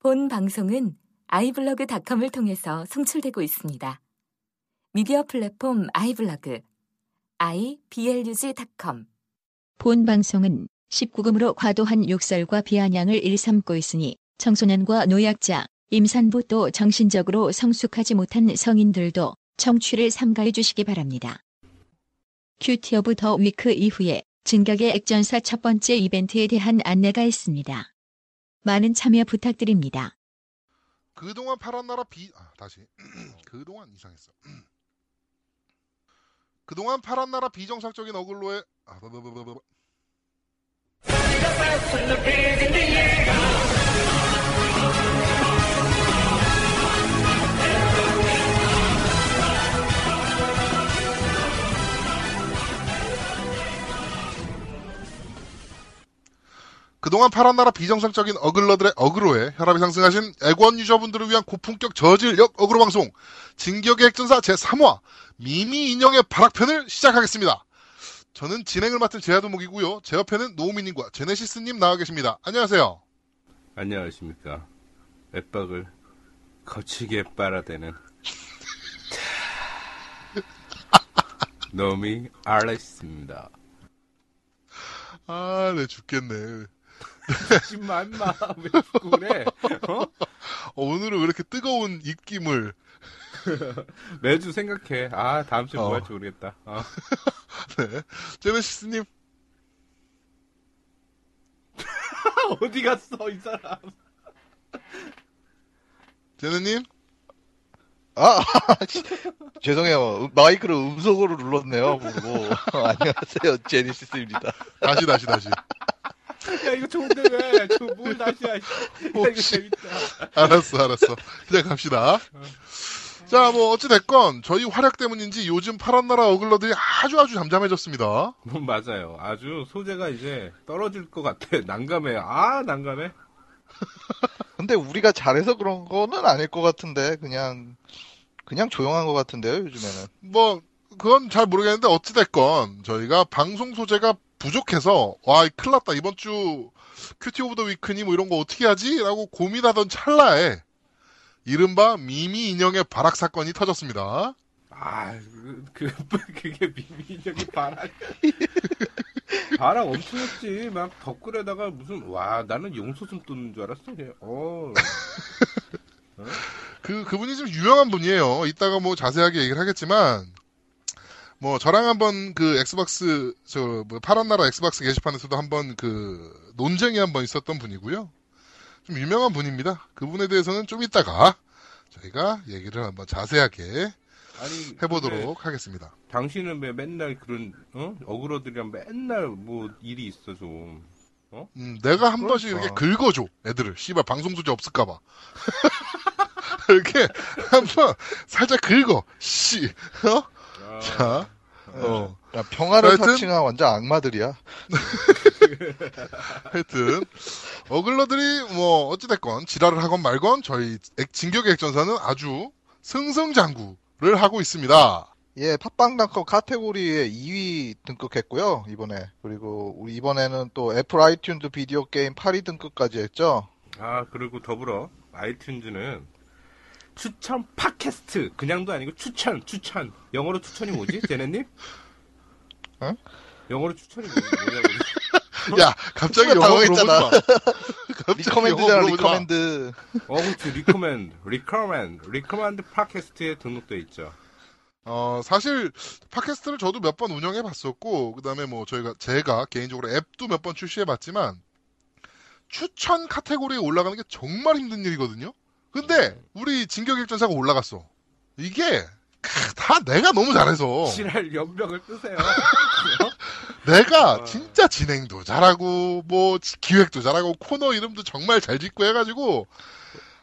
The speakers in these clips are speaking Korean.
본 방송은 아이블로그닷컴을 통해서 송출되고 있습니다. 미디어 플랫폼 아이블로그 iblog.com 본 방송은 19금으로 과도한 욕설과 비아냥을 일삼고 있으니 청소년과 노약자, 임산부 또 정신적으로 성숙하지 못한 성인들도 청취를 삼가해 주시기 바랍니다. Cutie of the Week 이후에 진격의 엑전사 첫 번째 이벤트에 대한 안내가 있습니다. 많은 참여 부탁드립니다. 그동안 파란 나라 비 아, 다시 그동안 이상했어. 그동안 파란 나라 비정상적인 어글로의 아, 뭐뭐뭐뭐 그동안 파란 나라 비정상적인 어글러들의 어그로에 혈압이 상승하신 엑원 유저분들을 위한 고품격 저질력 어그로 방송 진격의 엑전사 제3화 미미 인형의 발악편을 시작하겠습니다. 저는 진행을 맡은 제아도목이고요. 제 옆에는 노우미님과 제네시스님 나와 계십니다. 안녕하세요. 안녕하십니까. 엑박을 거칠게 빨아대는 노미 알렉스입니다. 아, 네 죽겠네. 하지마 인마 왜 자꾸 그래? 어? 어, 오늘은 왜 이렇게 뜨거운 입김을 매주 생각해. 아 다음 주에 뭐 어. 할지 모르겠다. 어. 네. 제네시스님 어디 갔어 이 사람? 제네님 아, 죄송해요. 음- 마이크를 음속으로 눌렀네요. 모르고. 안녕하세요. 제니시스입니다. 다시 다시 다시. 야 이거 좋은데 왜? 저뭘 다시 야. 야 이거 혹시- 재밌다. 알았어, 알았어. 그냥 갑시다. 자, 뭐, 어찌됐건, 저희 활약 때문인지 요즘 파란 나라 어글러들이 아주 아주 잠잠해졌습니다. 뭐 맞아요. 아주 소재가 이제 떨어질 것 같아. 난감해. 아 난감해. 근데 우리가 잘해서 그런 거는 아닐 것 같은데, 그냥, 그냥 조용한 것 같은데요, 요즘에는. 뭐, 그건 잘 모르겠는데, 어찌됐건, 저희가 방송 소재가 부족해서, 와, 이 큰일 났다. 이번 주 Cutie of the Week니 뭐 이런 거 어떻게 하지? 라고 고민하던 찰나에, 이른바 미미 인형의 발악 사건이 터졌습니다. 아, 그, 그, 그게 미미적인 발악. 발악 엄청 했지. 막 덧글에다가 무슨, 와, 나는 용소숨 뚫는 줄 알았어. 그냥. 어. 그, 그분이 좀 유명한 분이에요. 이따가 뭐 자세하게 얘기를 하겠지만, 뭐, 저랑 한번 그 엑스박스, 저, 뭐, 파란 나라 엑스박스 게시판에서도 한번 그, 논쟁이 한번 있었던 분이고요. 좀 유명한 분입니다. 그분에 대해서는 좀 이따가 저희가 얘기를 한번 자세하게 아니. 해보도록 하겠습니다. 당신은 왜 맨날 그런, 어? 어그로들이랑 맨날 뭐 일이 있어, 좀. 음, 내가 한 번씩 이렇게 그러니까. 긁어줘, 애들을. 씨발, 방송 소재 없을까봐. 이렇게 한 번 살짝 긁어. 씨, 어? 아, 자, 어. 야, 평화를 하여튼- 사칭한 완전 악마들이야. 하여튼 어글러들이 뭐 어찌됐건 지랄을 하건 말건 저희 엑- 진격의 엑전사는 아주 승승장구를 하고 있습니다. 예, 팟빵닷컴 카테고리에 2위 등극했고요, 이번에. 그리고 우리 이번에는 또 애플 아이튠즈 비디오 게임 8위 등극까지 했죠. 아, 그리고 더불어 아이튠즈는 추천 팟캐스트 그냥도 아니고 추천 추천 영어로 추천이 뭐지 제네님? 어? 영어로 추천이 뭐- 뭐냐고 야 갑자기 영어. 갑자기 recommend잖아. recommend. 어 그렇지 recommend recommend recommend 팟캐스트에 등록돼 있죠 어 사실 팟캐스트를 저도 몇 번 운영해 봤었고 그다음에 뭐 저희가 제가 개인적으로 앱도 몇 번 출시해 봤지만 추천 카테고리에 올라가는 게 정말 힘든 일이거든요. 근데 우리 진격일전사가 올라갔어. 이게 크, 다 내가 너무 잘해서 지랄 연병을 뜨세요 내가 어. 진짜 진행도 잘하고 뭐 기획도 잘하고 코너 이름도 정말 잘 짓고 해가지고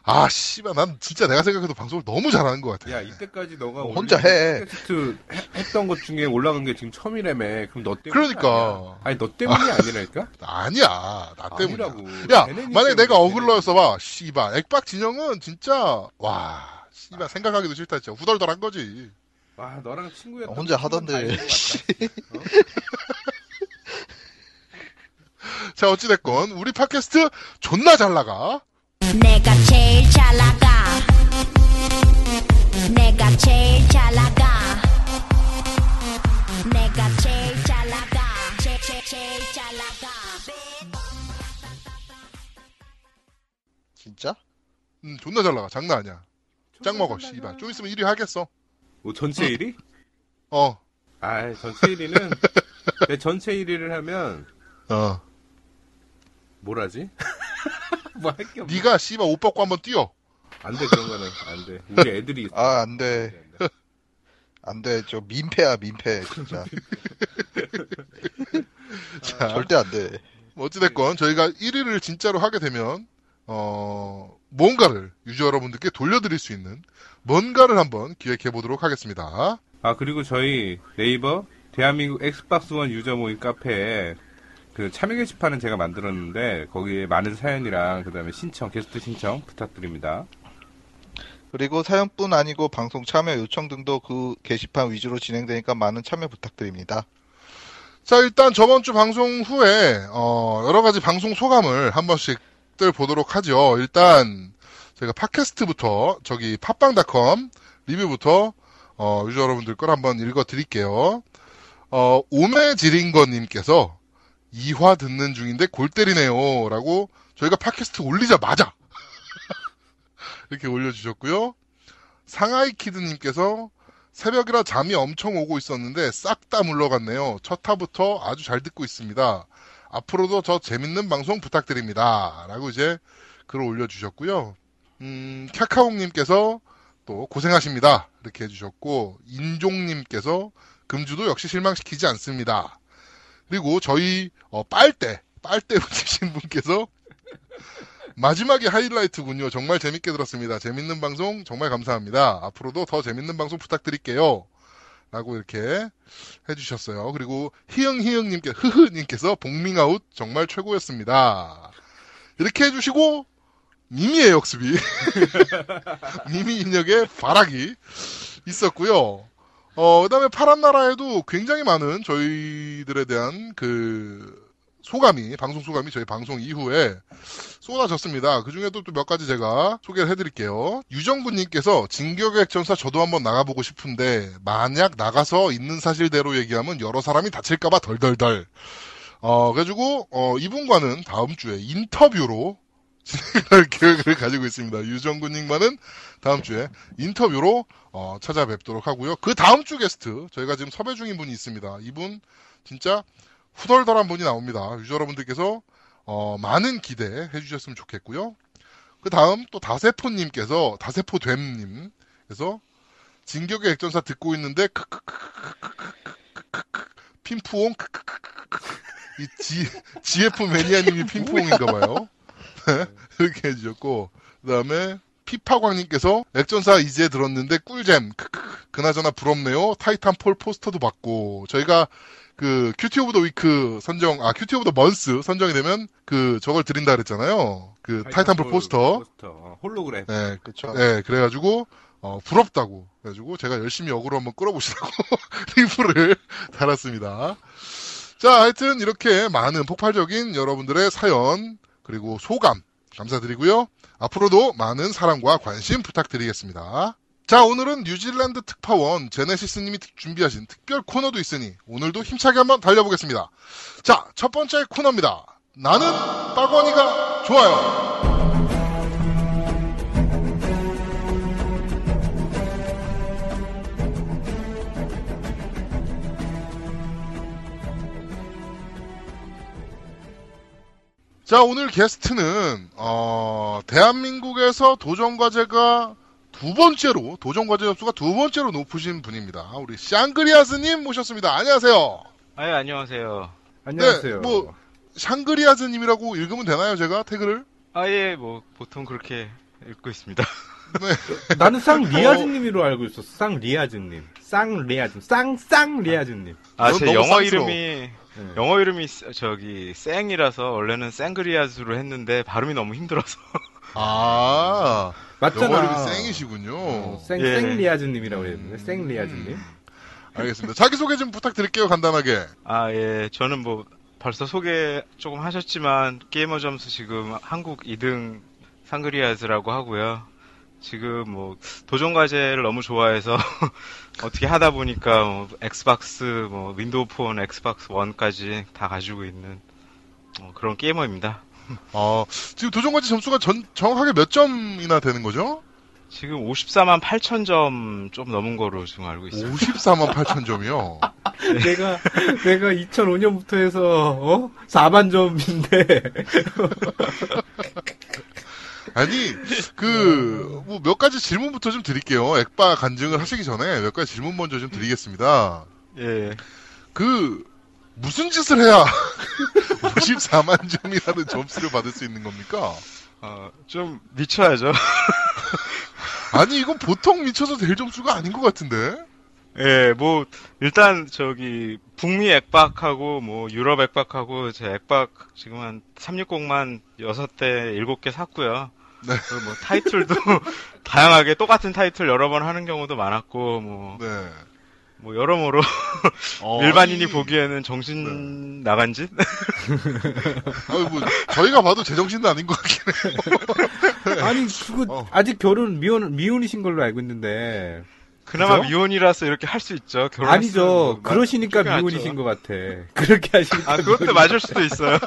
아 씨발 난 진짜 내가 생각해도 방송을 너무 잘하는 것 같아. 야 이때까지 너가 어, 혼자 해. 팟캐스트 해- 했던 것 중에 올라간 게 지금 처음이라며 그럼 너 때문이 그러니까. 아니야. 아니 너 때문이 아 니라니까 아니야 나 때문이야. 아니라고 야 만약에 때문에, 내가. 어글러였어 봐 씨발 액박 진영은 진짜 와 씨발 생각하기도 싫다 진짜 후덜덜한 거지. 와 너랑 친구였던 혼자 하던데. 같다. 자 어찌됐건 우리 팟캐스트 존나 잘 나가. 내가 제일 잘 나가 내가 제일 잘 나가 내가 제일 잘 나가 제, 제, 제일 잘 나가 진짜? 음, 존나 잘 나가. 장난 아니야. 짱 먹어, 씨발. 좀 있으면 1위 하겠어. 뭐 전체 1위? 어, 아 전체 1위는 내 전체 1위를 하면 어. 뭘 하지? 뭐 할 게 없네. 네가 씨발 옷 벗고 한번 뛰어. 안 돼 그런 거는 안 돼. 우리 애들이 아, 안 돼. 안 돼. 저 민폐야, 민폐, 진짜. 자, 절대 안 돼. 뭐 어찌됐건 저희가 1위를 진짜로 하게 되면 어 뭔가를 유저 여러분들께 돌려드릴 수 있는 뭔가를 한번 기획해 보도록 하겠습니다. 아 그리고 저희 네이버 대한민국 엑스박스 원 유저 모임 카페에 그 참여 게시판은 제가 만들었는데 거기에 많은 사연이랑 그다음에 신청 게스트 신청 부탁드립니다. 그리고 사연뿐 아니고 방송 참여 요청 등도 그 게시판 위주로 진행되니까 많은 참여 부탁드립니다. 자 일단 저번 주 방송 후에 어, 여러 가지 방송 소감을 한 번씩들 보도록 하죠. 일단 저희가 팟캐스트부터 저기 팟빵닷컴 리뷰부터 어, 유저 여러분들 걸 한번 읽어드릴게요. 어, 오메지린거님께서 2화 듣는 중인데 골 때리네요. 라고 저희가 팟캐스트 올리자마자 이렇게 올려주셨고요. 상하이 키드님께서 새벽이라 잠이 엄청 오고 있었는데 싹 다 물러갔네요. 첫 타부터 아주 잘 듣고 있습니다. 앞으로도 더 재밌는 방송 부탁드립니다. 라고 이제 글을 올려주셨고요. 음, 카카오님께서 또 고생하십니다. 이렇게 해주셨고, 인종님께서 금주도 역시 실망시키지 않습니다. 그리고 저희, 어, 빨대, 빨대 붙이신 분께서 마지막에 하이라이트군요. 정말 재밌게 들었습니다. 재밌는 방송 정말 감사합니다. 앞으로도 더 재밌는 방송 부탁드릴게요. 라고 이렇게 해주셨어요. 그리고 희영희영님께, 흐흐님께서 복밍아웃 정말 최고였습니다. 이렇게 해주시고, 미미의 역습이, 미미 인력의 발악이 있었고요. 어, 그 다음에 파란 나라에도 굉장히 많은 저희들에 대한 그, 소감이, 방송 소감이 저희 방송 이후에 쏟아졌습니다. 그 중에도 또 몇 가지 제가 소개를 해드릴게요. 유정구님께서 진격의 전사 저도 한번 나가보고 싶은데, 만약 나가서 있는 사실대로 얘기하면 여러 사람이 다칠까봐 덜덜덜. 어, 그래가지고, 어, 이분과는 다음 주에 인터뷰로 진행할 계획을 가지고 있습니다. 유정근 님과는 다음 주에 인터뷰로 어, 찾아뵙도록 하고요. 그 다음 주 게스트 저희가 지금 섭외 중인 분이 있습니다. 이분 진짜 후덜덜한 분이 나옵니다. 유저 여러분들께서 어, 많은 기대해 주셨으면 좋겠고요. 그 다음 또 다세포님께서 다세포됨님께서 진격의 액전사 듣고 있는데 핀푸옹 이 지, GF 매니아님이 핀푸옹인가봐요. 이렇게 해주셨고 그 다음에 피파광님께서 엑전사 이제 들었는데 꿀잼. 크크 그나저나 부럽네요. 타이탄폴 포스터도 받고. 저희가 그 Cutie of the Week 선정 아 Cutie of the Month 선정이 되면 그 저걸 드린다 그랬잖아요. 그 타이탄폴 포스터. 포스터. 어, 홀로그램. 네, 그쵸. 네 그래가지고 어, 부럽다고 그래가지고 제가 열심히 역으로 한번 끌어보시라고 리플을 달았습니다. 자 하여튼 이렇게 많은 폭발적인 여러분들의 사연 그리고 소감 감사드리고요. 앞으로도 많은 사랑과 관심 부탁드리겠습니다. 자, 오늘은 뉴질랜드 특파원 제네시스님이 준비하신 특별 코너도 있으니 오늘도 힘차게 한번 달려보겠습니다. 자, 첫 번째 코너입니다. 나는 빠거니가 좋아요. 자, 오늘 게스트는, 어, 대한민국에서 도전과제가 두 번째로, 도전과제 접수가 두 번째로 높으신 분입니다. 우리 샹그리아스님 모셨습니다. 안녕하세요. 아유, 안녕하세요. 안녕하세요. 네, 뭐- 샹그리아스님이라고 읽으면 되나요, 제가 태그를? 아, 예, 뭐, 보통 그렇게 읽고 있습니다. 나는 쌍리아즈님으로 알고 있었어. 쌍리아즈님. 쌍리아즈. 쌍쌍리아즈님. 아, 넌제 영어 쌍스러워. 이름이, 네. 영어 이름이, 스- 저기, 쌩이라서, 원래는 쌩그리아즈로 했는데, 발음이 너무 힘들어서. 아, 맞잖아. 영어 이름이 쌩이시군요. 어, 생, 예. 생리아즈님이라고 했는데. 생리아즈님. 알겠습니다. 자기 소개 좀 부탁드릴게요, 간단하게. 아, 예, 저는 뭐, 벌써 소개 조금 하셨지만, 게이머 점수 지금 한국 2등 상그리아즈라고 하고요. 지금 뭐 도전 과제를 너무 좋아해서 어떻게 하다 보니까 뭐 엑스박스, 뭐 윈도우 폰, 엑스박스 1까지 다 가지고 있는 어, 그런 게이머입니다. 아, 지금 도전 과제 점수가 전, 정확하게 몇 점이나 되는 거죠? 지금 54만 8천 점 좀 넘은 거로 지금 알고 있어요. 54만 8천 점이요. 내가 내가 2005년부터 해서 어? 4만 점인데 아니, 그, 뭐 몇 가지 질문부터 좀 드릴게요. 엑박 간증을 하시기 전에 몇 가지 질문 먼저 좀 드리겠습니다. 예. 그, 무슨 짓을 해야 54만 점이라는 점수를 받을 수 있는 겁니까? 어, 좀 미쳐야죠. 아니, 이건 보통 미쳐서 될 점수가 아닌 것 같은데? 예, 뭐 일단 저기 북미 액박하고 뭐 유럽 액박하고 제 액박 지금 한 360만 6대 7개 샀고요. 네. 그리고 뭐 타이틀도 다양하게 똑같은 타이틀 여러 번 하는 경우도 많았고 뭐, 네. 뭐 여러모로 어, 일반인이 아니, 보기에는 정신 나간 짓? 아니, 뭐, 저희가 봐도 제정신도 아닌 것 같긴 해요. 아니 그거 어. 아직 결혼 미혼 미혼이신 걸로 알고 있는데 그나마 그죠? 미혼이라서 이렇게 할 수 있죠. 아니죠 뭐 그러시니까. 미혼이신 것 같아 그렇게 하시니까 아, 그것도 맞을 수도 있어요.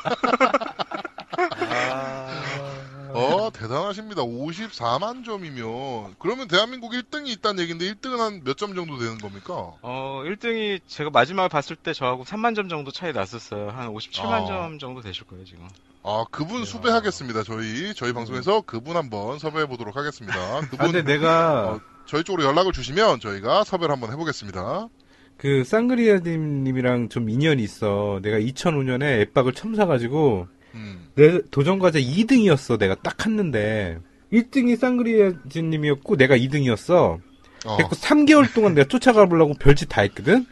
어, 대단하십니다. 54만 점이면. 그러면 대한민국 1등이 있다는 얘기인데 1등은 한 몇 점 정도 되는 겁니까? 어, 1등이 제가 마지막에 봤을 때 저하고 3만 점 정도 차이 났었어요. 한 57만 아. 점 정도 되실 거예요, 지금. 아, 그분 수배하겠습니다. 저희, 저희 방송에서 그분 한번 섭외해 보도록 하겠습니다. 아, 그분 근데 내가 어, 저희 쪽으로 연락을 주시면 저희가 섭외를 한번 해보겠습니다. 그 쌍그리아님이랑 좀 인연이 있어 내가 2005년에 앱박을 처음 사가지고 음. 내 도전과제 2등이었어 내가 딱 했는데 1등이 쌍그리아님이었고 내가 2등이었어 어, 그래서 3개월 동안 내가 쫓아가 보려고 별짓 다 했거든?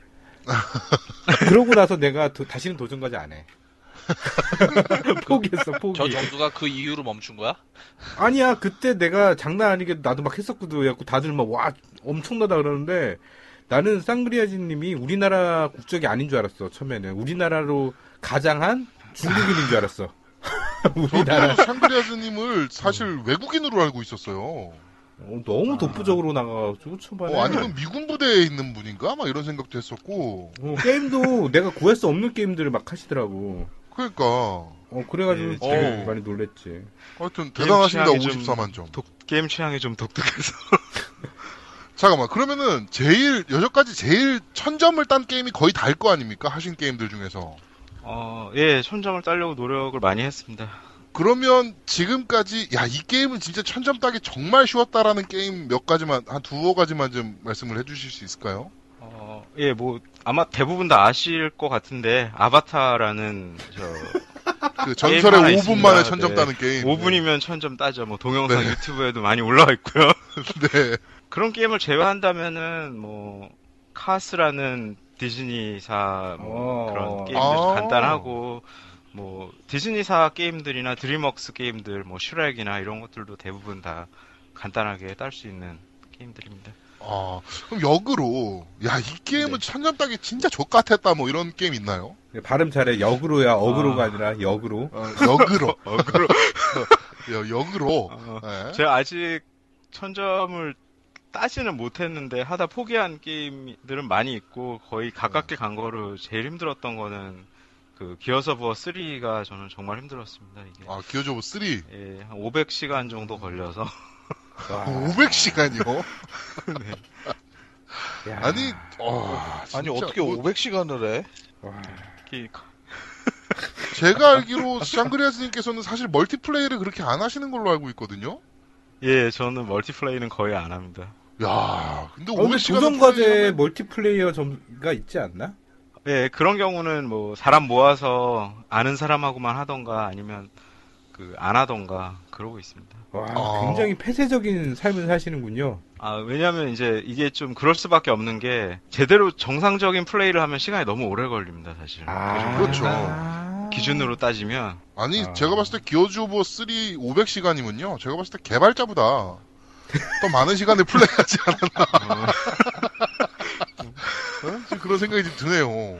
그러고 나서 내가 도- 다시는 도전까지 안 해. 포기했어, 포기. 저 정도가 그 이후로 멈춘 거야? 아니야, 그때 내가 장난 아니게 나도 막 했었거든. 그래갖고 다들 막, 와, 엄청나다 그러는데 나는 쌍그리아진 님이 우리나라 국적이 아닌 줄 알았어, 처음에는. 우리나라로 가장한 중국인인 줄 알았어. 우리나라. 샹그리아즈님을 사실 외국인으로 알고 있었어요. 어, 너무 독보적으로 나가가지고, 초반에. 어, 아니면 미군 부대에 있는 분인가? 막 이런 생각도 했었고. 어, 게임도 내가 구할 수 없는 게임들을 막 하시더라고. 그러니까. 어, 그래가지고 예, 되게 어. 많이 놀랬지. 하여튼 대단하십니다. 취향이 좀 54만 점. 독, 게임 취향이 좀 독특해서. 잠깐만. 그러면은 제일 여태까지 제일 천점을 딴 게임이 거의 다일 거 아닙니까? 하신 게임들 중에서. 어, 예, 천점을 따려고 노력을 많이 했습니다. 그러면 지금까지 야 이 게임은 진짜 천점 따기 정말 쉬웠다라는 게임 몇 가지만 한 두어 가지만 좀 말씀을 해주실 수 있을까요? 어, 예, 뭐, 아마 대부분 다 아실 것 같은데, 아바타라는, 저, 그 전설의 하나 5분 있습니다. 만에 천점 네. 따는 게임. 5분이면 천점 따죠. 뭐, 동영상 네. 유튜브에도 많이 올라와 있고요. 네. 그런 게임을 제외한다면은, 뭐, 카스라는 디즈니사, 뭐 어. 그런 게임들 아. 간단하고, 뭐, 디즈니사 게임들이나 드림웍스 게임들, 뭐, 슈렉이나 이런 것들도 대부분 다 간단하게 딸 수 있는 게임들입니다. 아 그럼 역으로 야 이 게임은 천점 따기 진짜 좆같았다 뭐 이런 게임 있나요? 발음 잘해. 역으로야, 어그로가 아. 아. 니라 역으로. 어, 역으로. 여- 역으로. 어, 네. 제가 아직 천점을 따지는 못했는데 하다 포기한 게임들은 많이 있고 거의 가깝게 간 거로 제일 힘들었던 거는 그 기어스 오브 3가 저는 정말 힘들었습니다. 이게 아 기어즈 오브 3 예, 한 500시간 정도 걸려서 500시간이요? 야. 아니 어, 아니 진짜 어떻게 뭐, 500시간을 해? 와. 제가 알기로 샹그리아스님께서는 사실 멀티플레이를 그렇게 안 하시는 걸로 알고 있거든요. 예, 저는 멀티플레이는 거의 안 합니다. 야 근데 어, 근데 500시간 도전 과제 멀티플레이어 점수가 있지 않나? 예, 그런 경우는 뭐 사람 모아서 아는 사람하고만 하던가 아니면 그 안 하던가 그러고 있습니다. 와, 아. 굉장히 폐쇄적인 삶을 사시는군요. 아, 왜냐면 이제 이게 좀 그럴 수밖에 없는 게 제대로 정상적인 플레이를 하면 시간이 너무 오래 걸립니다, 사실. 그렇죠. 아. 기준으로 따지면 아니 아. 제가 봤을 때 기어즈 오브 3 500시간이면요. 제가 봤을 때 개발자보다 더 많은 시간을 플레이하지 않았나. 어? 지금 그런 생각이 좀 드네요.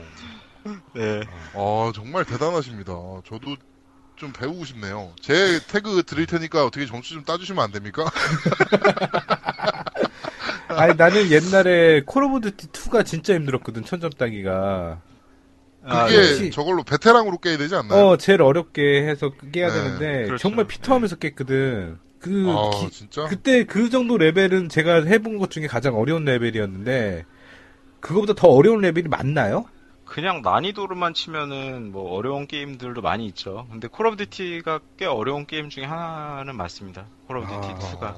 네. 아 정말 대단하십니다. 저도 좀 배우고 싶네요. 제 태그 드릴 테니까 어떻게 점수 좀 따주시면 안 됩니까? 아니 나는 옛날에 콜 오브 듀티 2가 진짜 힘들었거든 천점 따기가. 아, 그게 역시- 저걸로 베테랑으로 깨야 되지 않나요? 어 제일 어렵게 해서 깨야 네, 되는데 그렇죠. 정말 피 토하면서 깼거든. 그 아, 기- 진짜? 그때 그 정도 레벨은 제가 해본 것 중에 가장 어려운 레벨이었는데 그거보다 더 어려운 레벨이 맞나요? 그냥 난이도로만 치면은 뭐 어려운 게임들도 많이 있죠. 근데 콜 오브 듀티가 꽤 어려운 게임 중에 하나는 맞습니다. 콜 오브 듀티 아. 2가.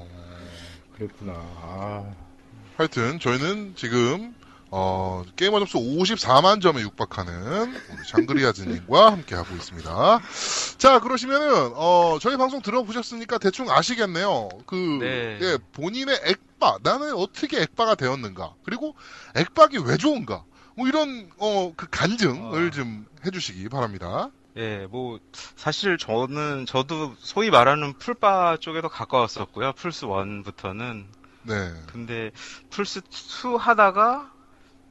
그랬구나. 아. 하여튼 저희는 지금 어, 게이머 점수 54만 점에 육박하는 우리 샹그리아즈님과 함께 하고 있습니다. 자 그러시면은 어, 저희 방송 들어보셨으니까 대충 아시겠네요. 그 네. 예, 본인의 엑빠 나는 어떻게 엑빠가 되었는가 그리고 엑박이 왜 좋은가 뭐 이런 어, 그 간증을 어. 좀 해주시기 바랍니다. 예, 뭐 사실 저는 저도 소위 말하는 플빠 쪽에 더 가까웠었고요. 플스 1부터는. 네. 근데 플스 2 하다가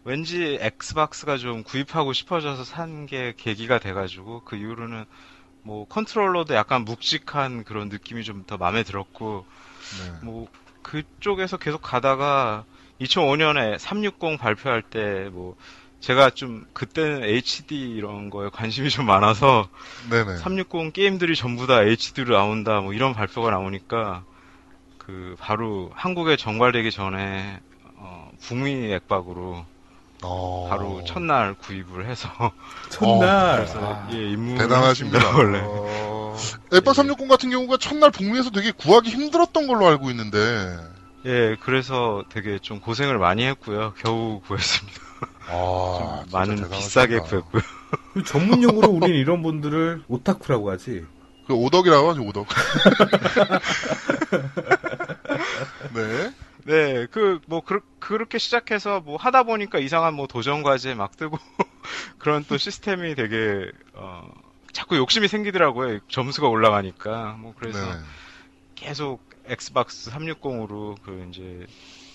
왠지 엑스박스가 좀 구입하고 싶어져서 산 게 계기가 돼가지고 그 이후로는 뭐 컨트롤러도 약간 묵직한 그런 느낌이 좀 더 마음에 들었고 네. 뭐 그쪽에서 계속 가다가 2005년에 360 발표할 때 뭐 제가 좀 그때는 HD 이런 거에 관심이 좀 많아서 네네. 360 게임들이 전부 다 HD로 나온다 뭐 이런 발표가 나오니까 그 바로 한국에 정발되기 전에 어, 북미 액박으로 어, 바로 첫날 구입을 해서 첫날. 그래서 아. 예 대단하십니다. 원래 어, 액박 360 같은 경우가 첫날 북미에서 되게 구하기 힘들었던 걸로 알고 있는데. 예 그래서 되게 좀 고생을 많이 했고요 겨우 구했습니다 아, 많은 대단하시다. 비싸게 구했고요 그 전문 용어로 우리는 이런 분들을 오타쿠라고 하지. 그 오덕이라고 하죠, 오덕. 네. 네, 그, 뭐, 그, 그렇게 시작해서 뭐 하다 보니까 이상한 뭐 도전 과제 막 뜨고 그런 또 시스템이 되게, 어, 자꾸 욕심이 생기더라고요. 점수가 올라가니까. 뭐 그래서 네. 계속 엑스박스 360으로 그 이제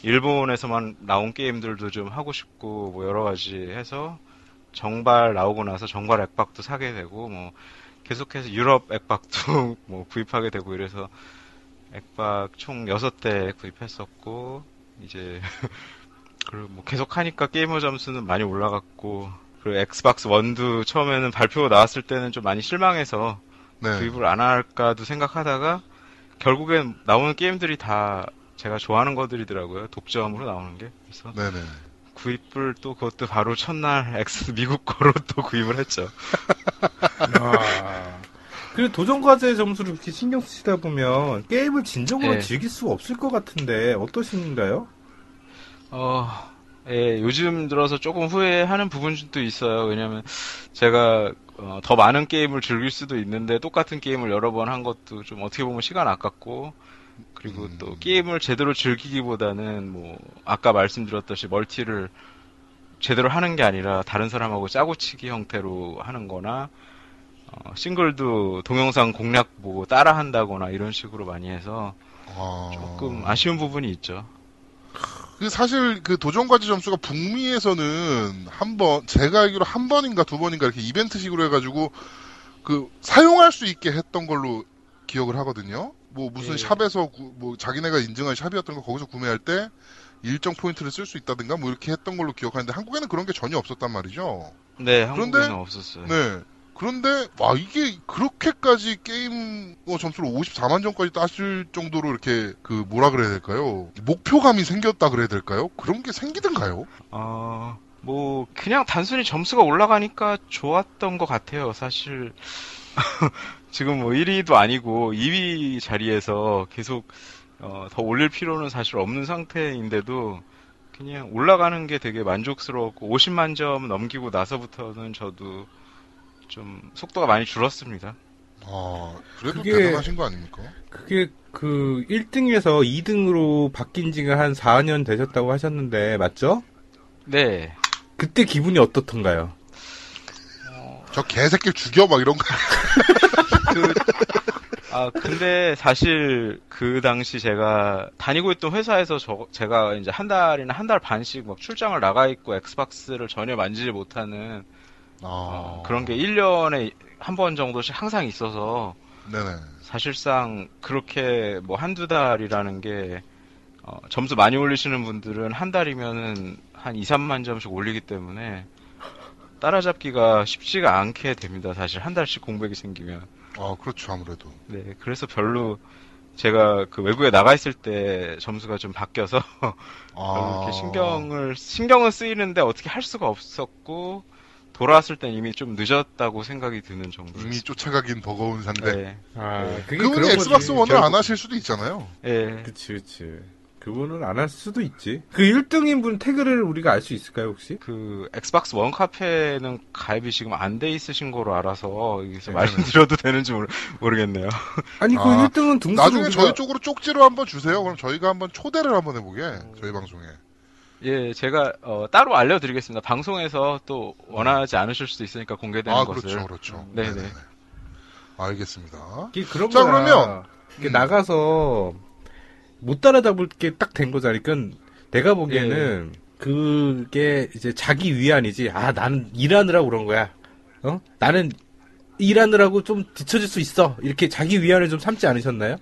일본에서만 나온 게임들도 좀 하고 싶고 뭐 여러 가지 해서 정발 나오고 나서 정발 엑박도 사게 되고 뭐 계속해서 유럽 엑박도 뭐 구입하게 되고 이래서 엑박 총 6대 구입했었고 이제 그리고 뭐 계속 하니까 게이머 점수는 많이 올라갔고 그리고 엑스박스 원도 처음에는 발표 나왔을 때는 좀 많이 실망해서 네. 구입을 안 할까도 생각하다가 결국엔 나오는 게임들이 다 제가 좋아하는 것들이더라고요. 독점으로 나오는 게. 그래서 네네. 구입을 또 그것도 바로 첫날 엑스 미국 거로 또 구입을 했죠. 아. 그리고 도전 과제 점수를 이렇게 신경 쓰시다 보면 게임을 진정으로 네. 즐길 수가 없을 것 같은데 어떠신가요? 어, 예, 요즘 들어서 조금 후회하는 부분도 있어요. 왜냐면 제가 어, 더 많은 게임을 즐길 수도 있는데 똑같은 게임을 여러 번 한 것도 좀 어떻게 보면 시간 아깝고 그리고 음. 또 게임을 제대로 즐기기보다는 뭐 아까 말씀드렸듯이 멀티를 제대로 하는 게 아니라 다른 사람하고 짜고치기 형태로 하는 거나 어, 싱글도 동영상 공략 보고 따라 한다거나 이런 식으로 많이 해서 아. 조금 아쉬운 부분이 있죠. 그 사실 그 도전과제 점수가 북미에서는 한 번, 제가 알기로 한 번인가 두 번인가 이렇게 이벤트식으로 해가지고 그 사용할 수 있게 했던 걸로 기억을 하거든요. 뭐 무슨 예. 샵에서 구- 뭐 자기네가 인증한 샵이었던 거 거기서 구매할 때 일정 포인트를 쓸 수 있다든가 뭐 이렇게 했던 걸로 기억하는데 한국에는 그런 게 전혀 없었단 말이죠. 네, 그런데- 한국에는 없었어요. 네. 그런데 와 이게 그렇게까지 게임 어, 점수를 54만 점까지 따실 정도로 이렇게 그 뭐라 그래야 될까요? 목표감이 생겼다 그래야 될까요? 그런 게 생기던가요? 어, 뭐, 그냥 단순히 점수가 올라가니까 좋았던 것 같아요. 사실, 지금 뭐 1위도 아니고 2위 자리에서 계속, 어, 더 올릴 필요는 사실 없는 상태인데도, 그냥 올라가는 게 되게 만족스러웠고, 50만 점 넘기고 나서부터는 저도 좀 속도가 많이 줄었습니다. 아 그래도 그게- 대단하신 거 아닙니까? 그게 그 1등에서 2등으로 바뀐 지가 한 4년 되셨다고 하셨는데 맞죠? 네. 그때 기분이 어떻던가요? 저 개새끼 죽여 막 이런 거. 그, 아, 근데 사실 그 당시 제가 다니고 있던 회사에서 저, 제가 이제 한 달이나 한 달 반씩 막 출장을 나가 있고 엑스박스를 전혀 만지지 못하는 어, 아. 그런 게 1년에 한 번 정도씩 항상 있어서 네네. 사실상 그렇게 뭐 한두 달이라는 게 어, 점수 많이 올리시는 분들은 한 달이면은 한 2, 3만 점씩 올리기 때문에 따라잡기가 쉽지가 않게 됩니다. 사실 한 달씩 공백이 생기면. 아, 그렇죠, 아무래도. 네, 그래서 별로 제가 그 외국에 나가 있을 때 점수가 좀 바뀌어서 아. 이렇게 신경을 신경은 쓰이는데 어떻게 할 수가 없었고 돌아왔을 땐 이미 좀 늦었다고 생각이 드는 정도. 이미 쫓아가긴 버거운 상대. 네. 아, 그게 그분이 엑스박스. 원을 결국- 안 하실 수도 있잖아요. 예. 그치, 그치. 그분은 안 할 수도 있지. 그 1등인 분 태그를 우리가 알 수 있을까요, 혹시? 그 엑스박스 원 카페는 가입이 지금 안 돼 있으신 거로 알아서 여기서 네, 말씀드려도 되는지 모르, 모르겠네요. 아니, 그 아, 1등은 등수를 나중에 우리가- 저희 쪽으로 쪽지로 한번 주세요. 그럼 저희가 한번 초대를 한번 해보게. 저희 방송에. 예, 제가 어, 따로 알려드리겠습니다. 방송에서 또 원하지 않으실 수도 있으니까 공개되는 아, 것을. 그렇죠, 그렇죠. 네네. 네네네. 알겠습니다. 이게 그런 자. 그러면- 이게 음. 나가서 못 따라잡을 게 딱 된 거잖아. 그러니까 내가 보기에는 예. 그게 이제 자기 위안이지. 아, 나는 일하느라고 그런 거야. 어? 나는 일하느라고 좀 뒤처질 수 있어. 이렇게 자기 위안을 좀 삼지 않으셨나요?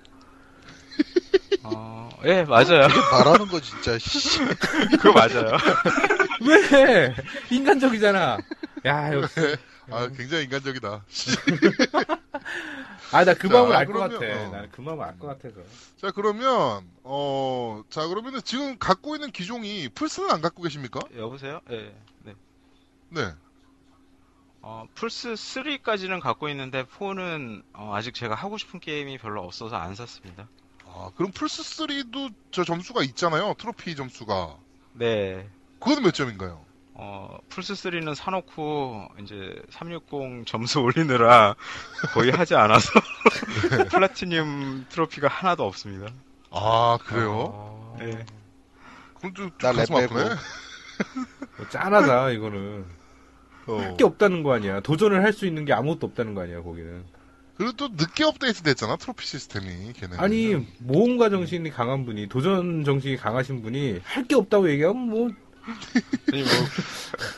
어, 예, 맞아요. 말하는 거 진짜 씨. 그거 맞아요. 왜? 인간적이잖아. 야, 역시. 아, 굉장히 인간적이다. 아, 나 그 자, 마음을 알 것 그러면, 같아. 어. 나는 그 마음을 알 것 같아서. 자, 그러면, 어, 자, 그러면은 지금 갖고 있는 기종이 플스는 안 갖고 계십니까? 여보세요? 예. 네. 네. 어, 플스 3까지는 갖고 있는데 4는 어, 아직 제가 하고 싶은 게임이 별로 없어서 안 샀습니다. 아, 그럼 플스3도 저 점수가 있잖아요. 트로피 점수가. 네. 그거는 몇 점인가요? 어, 플스 3는 사놓고 이제 360 점수 올리느라 거의 하지 않아서 플라티늄 트로피가 하나도 없습니다. 아, 그래요? 네. 그럼 좀, 좀나 가슴 랩 아프네. 빼고. 뭐 짠하다, 이거는. 어. 할게 없다는 거 아니야. 도전을 할 수 있는 게 아무것도 없다는 거 아니야, 거기는. 그리고 또 늦게 업데이트 됐잖아, 트로피 시스템이, 걔네. 아니, 모험가 정신이 강한 분이, 도전 정신이 강하신 분이 할 게 없다고 얘기하면 뭐, 아니 뭐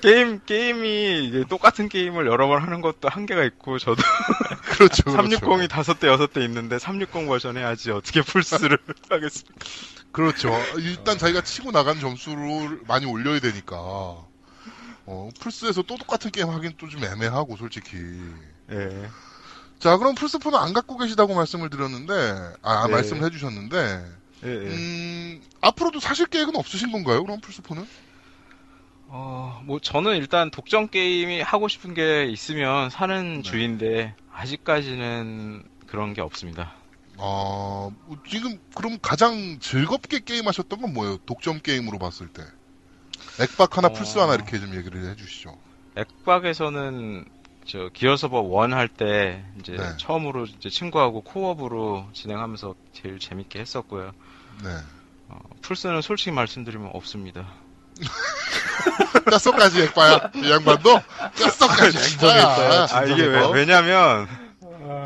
게임 게임이 이제 똑같은 게임을 여러 번 하는 것도 한계가 있고 저도 그렇죠, 그렇죠. 360이 다섯 대 여섯 대 있는데 360 버전 해야지 어떻게 플스를 하겠습니까? 그렇죠. 일단 자기가 치고 나간 점수를 많이 올려야 되니까. 어, 플스에서 또 똑같은 게임 하긴 또 좀 애매하고, 솔직히. 예. 자, 그럼 플스4는 안 갖고 계시다고 말씀을 드렸는데, 아, 네. 말씀을 해주셨는데, 예, 예. 음, 앞으로도 사실 계획은 없으신 건가요, 그럼 플스4는? 어, 뭐 저는 일단 독점 게임이 하고 싶은 게 있으면 사는 네. 주인데 아직까지는 그런 게 없습니다. 아, 지금, 그럼 가장 즐겁게 게임하셨던 건 뭐예요? 독점 게임으로 봤을 때. 액박 하나, 어. 플스 하나 이렇게 좀 얘기를 해주시죠. 액박에서는 저 기어서버 1할때 이제 네. 처음으로 이제 친구하고 코업으로 진행하면서 제일 재밌게 했었고요. 네. 어, 플스는 솔직히 말씀드리면 없습니다. 뼛속까지 엑빠야. 이 양반도 뼛속까지 엑빠야. 아 이게 왜, 어? 왜냐면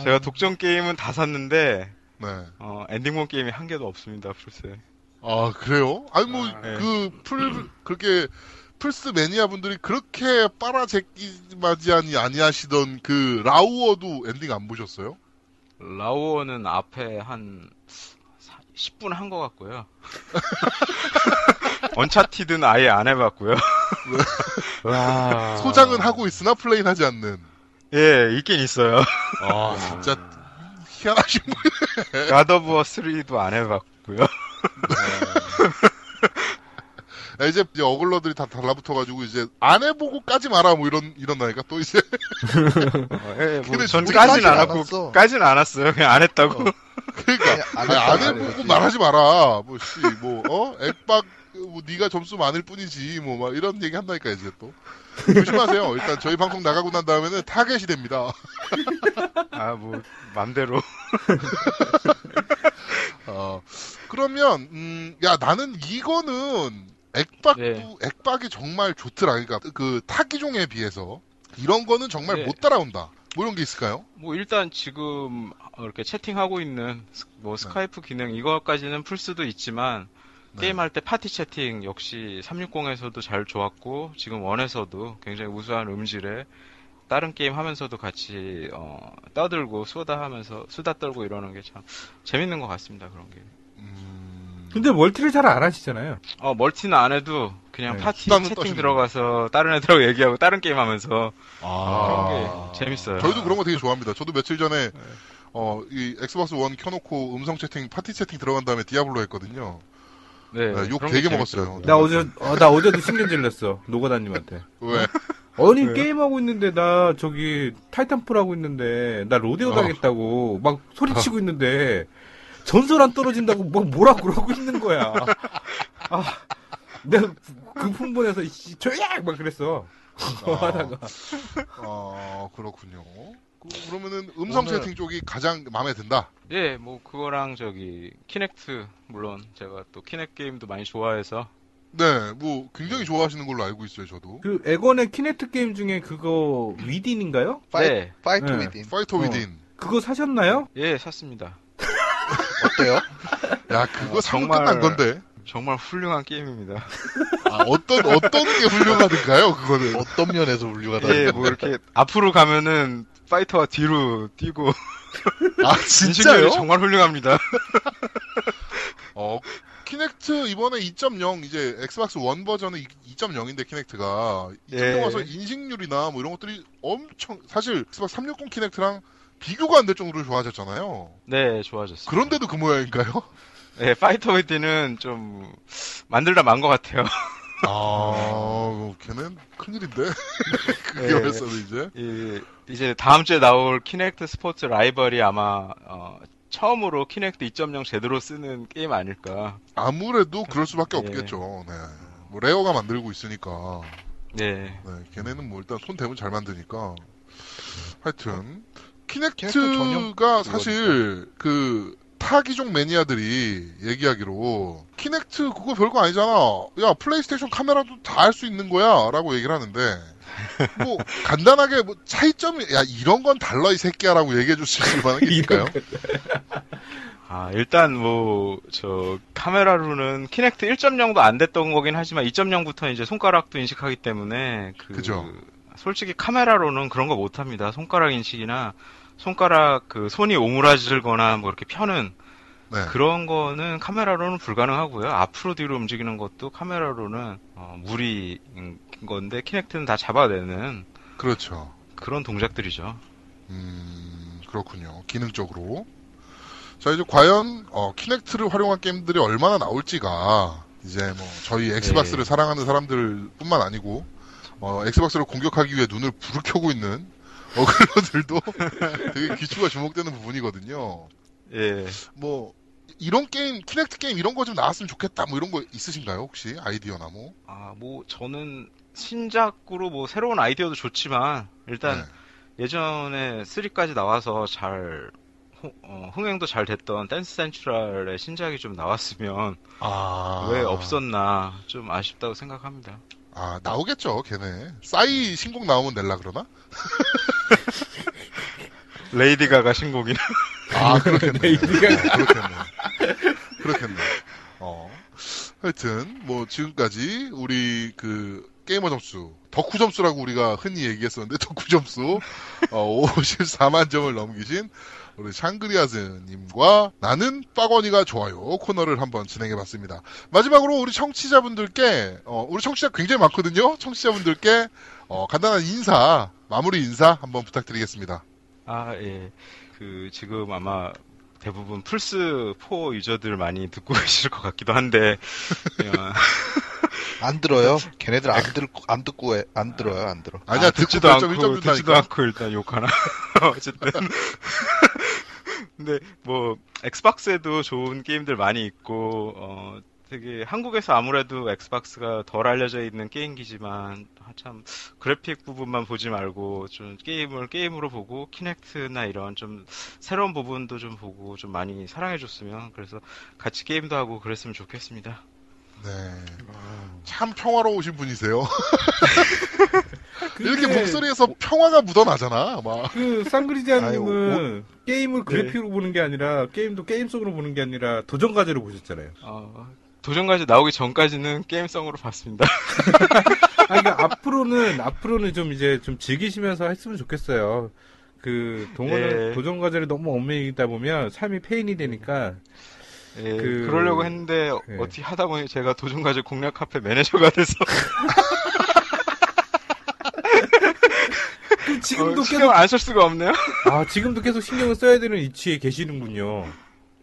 제가 독점 게임은 다 샀는데 네. 어, 엔딩본 게임이 한 개도 없습니다 플스에. 아, 그래요? 아니, 뭐, 네. 그, 풀, 그렇게, 플스 매니아 분들이 그렇게 빨아제껴 마지 아니하시던 그, 라오어도 엔딩 안 보셨어요? 라오어는 앞에 한 10분 한 것 같고요. 언차티드는 아예 안 해봤고요. 와. 소장은 하고 있으나 플레이는 하지 않는. 예, 있긴 있어요. 아, 진짜, 희한하신 분. 가더부어 3도 안 해봤고요. 야, 이제, 이제 어글러들이 다 달라붙어가지고, 이제, 안 해보고까지 마라, 뭐 이런, 이런다니까, 또 이제. 어, 예, 뭐 근데 전 까진 까진 않았고. 까진 않았어요. 그냥 안 했다고. 그러니까. 아니, 안 아니, 안 안 해보고. 말하지 마라. 뭐, 씨, 뭐, 어? 액박, 뭐, 네가 점수 많을 뿐이지. 뭐, 막, 이런 얘기 한다니까, 이제 또. 조심하세요. 일단 저희 방송 나가고 난 다음에는 타겟이 됩니다. 아, 뭐, 맘대로. 어, 그러면, 음, 야, 나는 이거는, 액박도, 네. 액박이 정말 좋더라. 그러니까, 그, 타기종에 비해서. 이런 거는 정말 네. 못 따라온다. 뭐 이런 게 있을까요? 뭐, 일단 지금 이렇게 채팅하고 있는 스- 뭐 스카이프 기능 이거까지는 풀 수도 있지만, 네. 게임할 때 파티 채팅 역시 360에서도 잘 좋았고 지금 원에서도 굉장히 우수한 음질의 다른 게임 하면서도 같이 어, 떠들고 수다 하면서 수다 떨고 이러는 게 참 재밌는 것 같습니다. 그런 게. 음, 근데 멀티를 잘 안 하시잖아요. 어 멀티는 안 해도 그냥 네, 파티 채팅 떠시는 들어가서 다른 애들하고 얘기하고 다른 게임 하면서 아, 그런 게 재밌어요. 저희도 그런 거 되게 좋아합니다. 저도 며칠 전에 어, 이 엑스박스 원 켜놓고 음성 채팅, 파티 채팅 들어간 다음에 디아블로 했거든요. 네, 네, 욕 그런 되게 게 먹었어요. 나 어제 어, 나 어제도 신경질 냈어 노가다님한테. 왜? 아니 게임 하고 있는데 나 저기 타이탄폴 하고 있는데 나 로데오 어. 가겠다고 막 소리치고 있는데 전설 안 떨어진다고 뭐 뭐라 그러고 있는 거야. 아, 내가 그 흥분해서 씨, 조용 막 그랬어. 하다가 어, 그렇군요. 그, 그러면은 음성 오늘- 채팅 쪽이 가장 마음에 든다. 예, 뭐 그거랑 저기 키넥트 물론 제가 또 키넥 게임도 많이 좋아해서 네, 뭐 굉장히 좋아하시는 걸로 알고 있어요, 저도. 그 에건의 키넥트 게임 중에 그거 위딘인가요? 파이, 네, 파이트 네. 위딘. 파이터 어. 위딘. 그거 사셨나요? 예 샀습니다. 어때요? 야, 그거 어, 사면 정말- 끝난 건데. 정말 훌륭한 게임입니다. 아, 어떤 어떤 게 훌륭하든가요, 그거는. 어떤 면에서 훌륭하다. 예, 뭐 이렇게 앞으로 가면은 파이터가 뒤로 뛰고 아, 진짜요? 정말 훌륭합니다. 어, 키넥트 이번에 2.0 이제 엑스박스 원 버전은 2.0인데 키넥트가 2.0 예. 와서 인식률이나 뭐 이런 것들이 엄청 사실 엑스박스 360 키넥트랑 비교가 안 될 정도로 좋아졌잖아요. 네, 좋아졌어요. 그런데도 그 모양인가요? 예, 파이터 위딘은 좀 만들다 만 것 같아요. 아, 걔는 큰일인데. 그게 예. 벌써도 이제. 이, 이제 다음 주에 나올 키넥트 스포츠 라이벌이 아마 어, 처음으로 키넥트 2.0 제대로 쓰는 게임 아닐까. 아무래도 그럴 수밖에 예. 없겠죠. 네. 뭐 레어가 만들고 있으니까. 네. 네, 걔네는 뭐 일단 손 대면 잘 만드니까. 하여튼 키넥트 전용 키넥트가 사실 그 타기종 매니아들이 얘기하기로 키넥트 그거 별거 아니잖아. 야 플레이스테이션 카메라도 다 할 수 있는 거야라고 얘기를 하는데 뭐 간단하게 뭐 차이점이 야 이런 건 달라 이 새끼야라고 얘기해 줄 수 있을 만한 게 있을까요? 아, 일단 뭐, 저, 카메라로는 키넥트 1.0도 안 됐던 거긴 하지만 2.0부터 이제 손가락도 인식하기 때문에 그 그죠. 솔직히 카메라로는 그런 거 못 합니다. 손가락 인식이나 손가락 그 손이 오므라질거나 뭐 이렇게 펴는 네. 그런 거는 카메라로는 불가능하고요. 앞으로 뒤로 움직이는 것도 카메라로는 어, 무리인 건데 키넥트는 다 잡아내는 그렇죠. 그런 동작들이죠. 음, 그렇군요. 기능적으로. 자, 이제 과연, 어, 키넥트를 활용한 게임들이 얼마나 나올지가, 이제 뭐, 저희 엑스박스를 네. 사랑하는 사람들 뿐만 아니고, 어, 엑스박스를 공격하기 위해 눈에 불을 켜고 있는 어글러들도 되게 귀추가 주목되는 부분이거든요. 예. 뭐, 이런 게임, 키넥트 게임 이런 거 좀 나왔으면 좋겠다, 뭐 이런 거 있으신가요, 혹시? 아이디어나 뭐? 아, 뭐 저는 신작으로 뭐 새로운 아이디어도 좋지만 일단 네. 예전에 3까지 나와서 잘 호- 어, 흥행도 잘 됐던 댄스 센트럴의 신작이 좀 나왔으면 아. 왜 없었나 좀 아쉽다고 생각합니다. 아, 나오겠죠, 걔네. 싸이 신곡 나오면 낼라 그러나? 레이디 가가 신곡이나 아, 그렇겠네. 레이디가- 어, 그렇겠네. 그렇겠네. 어. 하여튼, 뭐, 지금까지 우리 그, 게이머 점수, 덕후 점수라고 우리가 흔히 얘기했었는데, 덕후 점수, 어, 54만 점을 넘기신 우리 샹그리아즈님과 나는 빠거니가 좋아요 코너를 한번 진행해 봤습니다. 마지막으로 우리 청취자분들께, 어, 우리 청취자 굉장히 많거든요? 청취자분들께, 어, 간단한 인사, 마무리 인사 한번 부탁드리겠습니다. 아, 예. 그, 지금 아마 대부분 플스4 유저들 많이 듣고 계실 것 같기도 한데, 어, 안 들어요. 걔네들 안 듣고 안 듣고 해. 안 들어요. 안 들어. 아니야, 아, 듣지도 않고, 1점 듣지도. 않고 일단 욕하나. 어쨌든. 근데 뭐, 엑스박스에도 좋은 게임들 많이 있고, 어, 되게 한국에서 아무래도 엑스박스가 덜 알려져 있는 게임기지만, 아, 참, 그래픽 부분만 보지 말고, 좀 게임을 게임으로 보고, 키넥트나 이런 좀 새로운 부분도 좀 보고, 좀 많이 사랑해줬으면, 그래서 같이 게임도 하고 그랬으면 좋겠습니다. 네. 참 평화로우신 분이세요. 이렇게 목소리에서 평화가 묻어나잖아, 막. 그 쌍그리자님은 게임을 그래픽으로 보는 게 아니라 게임도 게임 속으로 보는 게 아니라 도전 과제로 보셨잖아요. 어, 도전까지 나오기 전까지는 게임성으로 봤습니다. 아, 그러니까 앞으로는 앞으로는 좀 이제 좀 즐기시면서 했으면 좋겠어요. 그 동원은 예. 도전 과제를 너무 얽매이다 보면 삶이 페인이 되니까 예, 그- 그... 러려고 했는데 예. 어떻게 하다 보니 제가 도전과제 공략 카페 매니저가 돼서 지금도 어, 신경 안쓸 수가 없네요. 아 지금도 계속 신경을 써야 되는 위치에 계시는군요.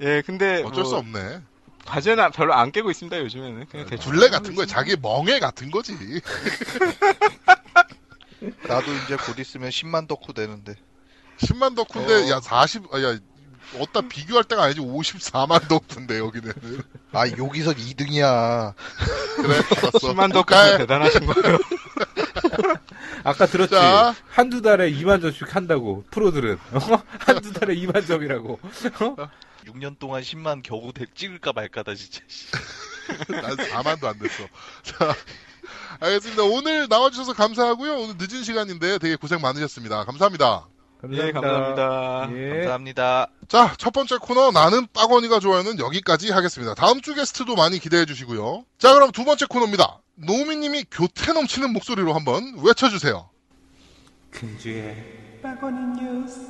예, 근데 어쩔 수뭐 없네. 과제는 별로 안 깨고 있습니다 요즘에는 그냥 대충 둘레 같은 거야. 자기 멍에 같은 거지. 나도 이제 곧 있으면 10만 덕후 되는데. 10만 덕후인데 어. 야 40, 아, 야 어디다 비교할 때가 아니지 54만 덕후인데 여기는. 아, 여기서 2등이야. 그래, 알았어. 10만 덕후 그러니까 대단하신 거예요. 아까 들었지? 자. 한두 달에 2만 점씩 한다고 프로들은 어? 한두 달에 2만 점이라고 어? 6년 동안 10만 겨우 대- 찍을까 말까다, 진짜. 씨. 난 4만도 안 됐어. 자, 알겠습니다. 오늘 나와주셔서 감사하고요. 오늘 늦은 시간인데 되게 고생 많으셨습니다. 감사합니다. 예, 감사합니다. 예. 감사합니다. 자, 첫 번째 코너 나는 빠거니가 좋아요는 여기까지 하겠습니다. 다음 주 게스트도 많이 기대해 주시고요. 자, 그럼 두 번째 코너입니다. 노미님이 교태 넘치는 목소리로 한번 외쳐주세요. 근주의 빠거니 뉴스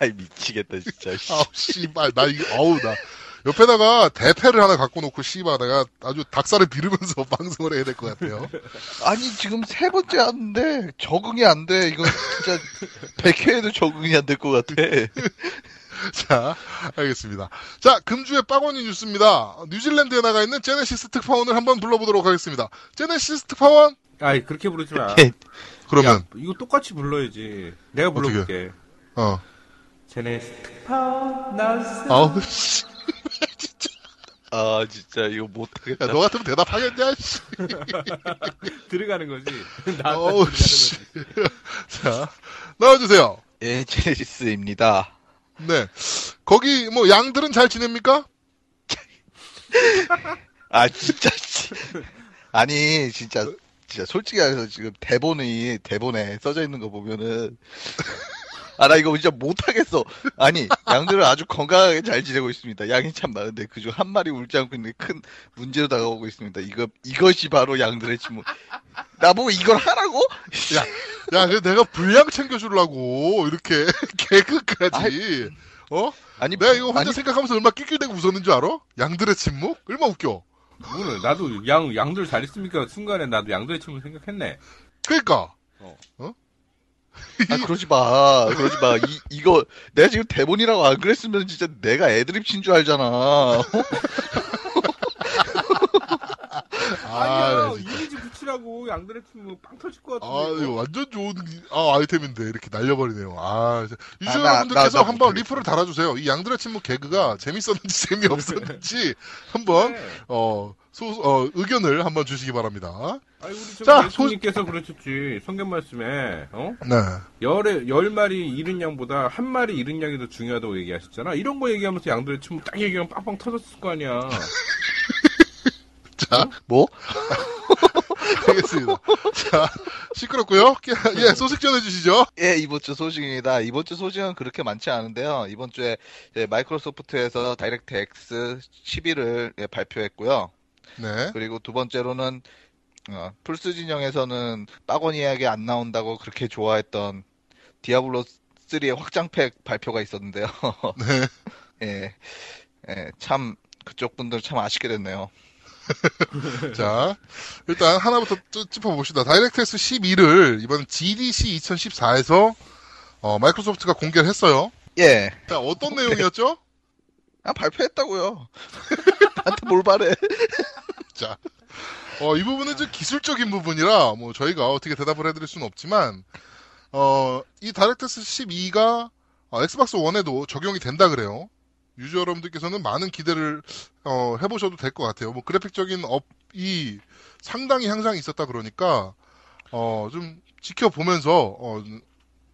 아이, 미치겠다, 진짜. 씨. 아우, 씨발, 나 이거, 어우, 나. 옆에다가 대패를 하나 갖고 놓고, 씨발, 내가 아주 닭살을 비르면서 방송을 해야 될 것 같아요. 아니, 지금 세 번째 하는데, 적응이 안 돼. 이거 진짜, 100회에도 적응이 안 될 것 같아. 자, 알겠습니다. 자, 금주의 빠거니 뉴스입니다. 뉴질랜드에 나가 있는 제네시스 특파원을 한번 불러보도록 하겠습니다. 제네시스 특파원? 아이 그렇게 부르지 마 예. 그러면, 야, 이거 똑같이 불러야지 내가 불러볼게 어. 제네스 특파원 나우스 아우, 씨. 아, 진짜, 이거 못하겠다. 야, 너 같으면 대답하겠냐, 씨. 들어가는 거지 나한테 어우, 들어가는 씨. 거지 자, 나와주세요. 예, 제네시스입니다. 네. 거기, 뭐, 양들은 잘 지냅니까? 아, 진짜, 씨. 아니, 진짜, 진짜, 솔직히 말해서 지금 대본이, 대본에 써져 있는 거 보면은, 아, 나 이거 진짜 못하겠어. 아니, 양들은 아주 건강하게 잘 지내고 있습니다. 양이 참 많은데, 그중 한 마리 울지 않고 있는 게 큰 문제로 다가오고 있습니다. 이거, 이것이 바로 양들의 침묵. 나보고 이걸 하라고? 야, 야, 그 내가 분량 챙겨주려고, 이렇게, 개그까지. 어? 아니, 내가 이거 혼자 아니, 생각하면서 얼마나 낄낄대고 웃었는 줄 알아? 양들의 침묵? 얼마 웃겨. 오늘 나도 양 양들 잘 있습니까 순간에 나도 양들의 친구 생각했네 그니까. 아, 그러지 마. 그러지 마. 이, 이거, 내가 지금 대본이라고 안 그랬으면 진짜 내가 애드립 친 줄 알잖아. 어? 아니야 나 진짜. 이미지 붙이라고 양들의 친구 빵 터질 것 아, 같은데 이거 완전 좋은 아, 아이템인데 이렇게 날려버리네요. 아. 유저 아, 나- 여러분들께서 나- 나 한번. 리플을 달아주세요. 이 양들의 침묵 개그가 재밌었는지 재미없었는지 한번 네. 어, 소, 어, 의견을 한번 주시기 바랍니다. 아니 우리 자, 저 예수님께서 그러셨지 성경 말씀에 어 네. 열에 열 마리 잃은 양보다 한 마리 잃은 양이 더 중요하다고 얘기하셨잖아 이런 거 얘기하면서 양들의 친구 딱 얘기하면 빵빵 터졌을 거 아니야 자, 뭐? 알겠습니다. 자, 시끄럽고요. 예, 소식 전해주시죠. 예, 이번 주 소식입니다. 이번 주 소식은 그렇게 많지 않은데요. 이번 주에 마이크로소프트에서 다이렉트 X 11을 예, 발표했고요. 네. 그리고 두 번째로는 어, 플스 진영에서는 빠거니하게 안 나온다고 그렇게 좋아했던 디아블로 3의 확장팩 발표가 있었는데요. 네. 예, 예, 참 그쪽 분들 참 아쉽게 됐네요. 자, 일단 하나부터 짚어봅시다. 다이렉트X 12를 이번 GDC 2014에서 어, 마이크로소프트가 공개를 했어요. 예, 자, 어떤 내용이었죠? 아 발표했다고요. 나한테 뭘 바래? 자, 어, 이 부분은 좀 기술적인 부분이라 뭐 저희가 어떻게 대답을 해드릴 수는 없지만 어, 이 다이렉트X 12가 어, 엑스박스 1에도 적용이 된다 그래요. 유저 여러분들께서는 많은 기대를 어, 해보셔도 될 것 같아요. 뭐 그래픽적인 업이 상당히 향상이 있었다 그러니까 어, 좀 지켜보면서 어,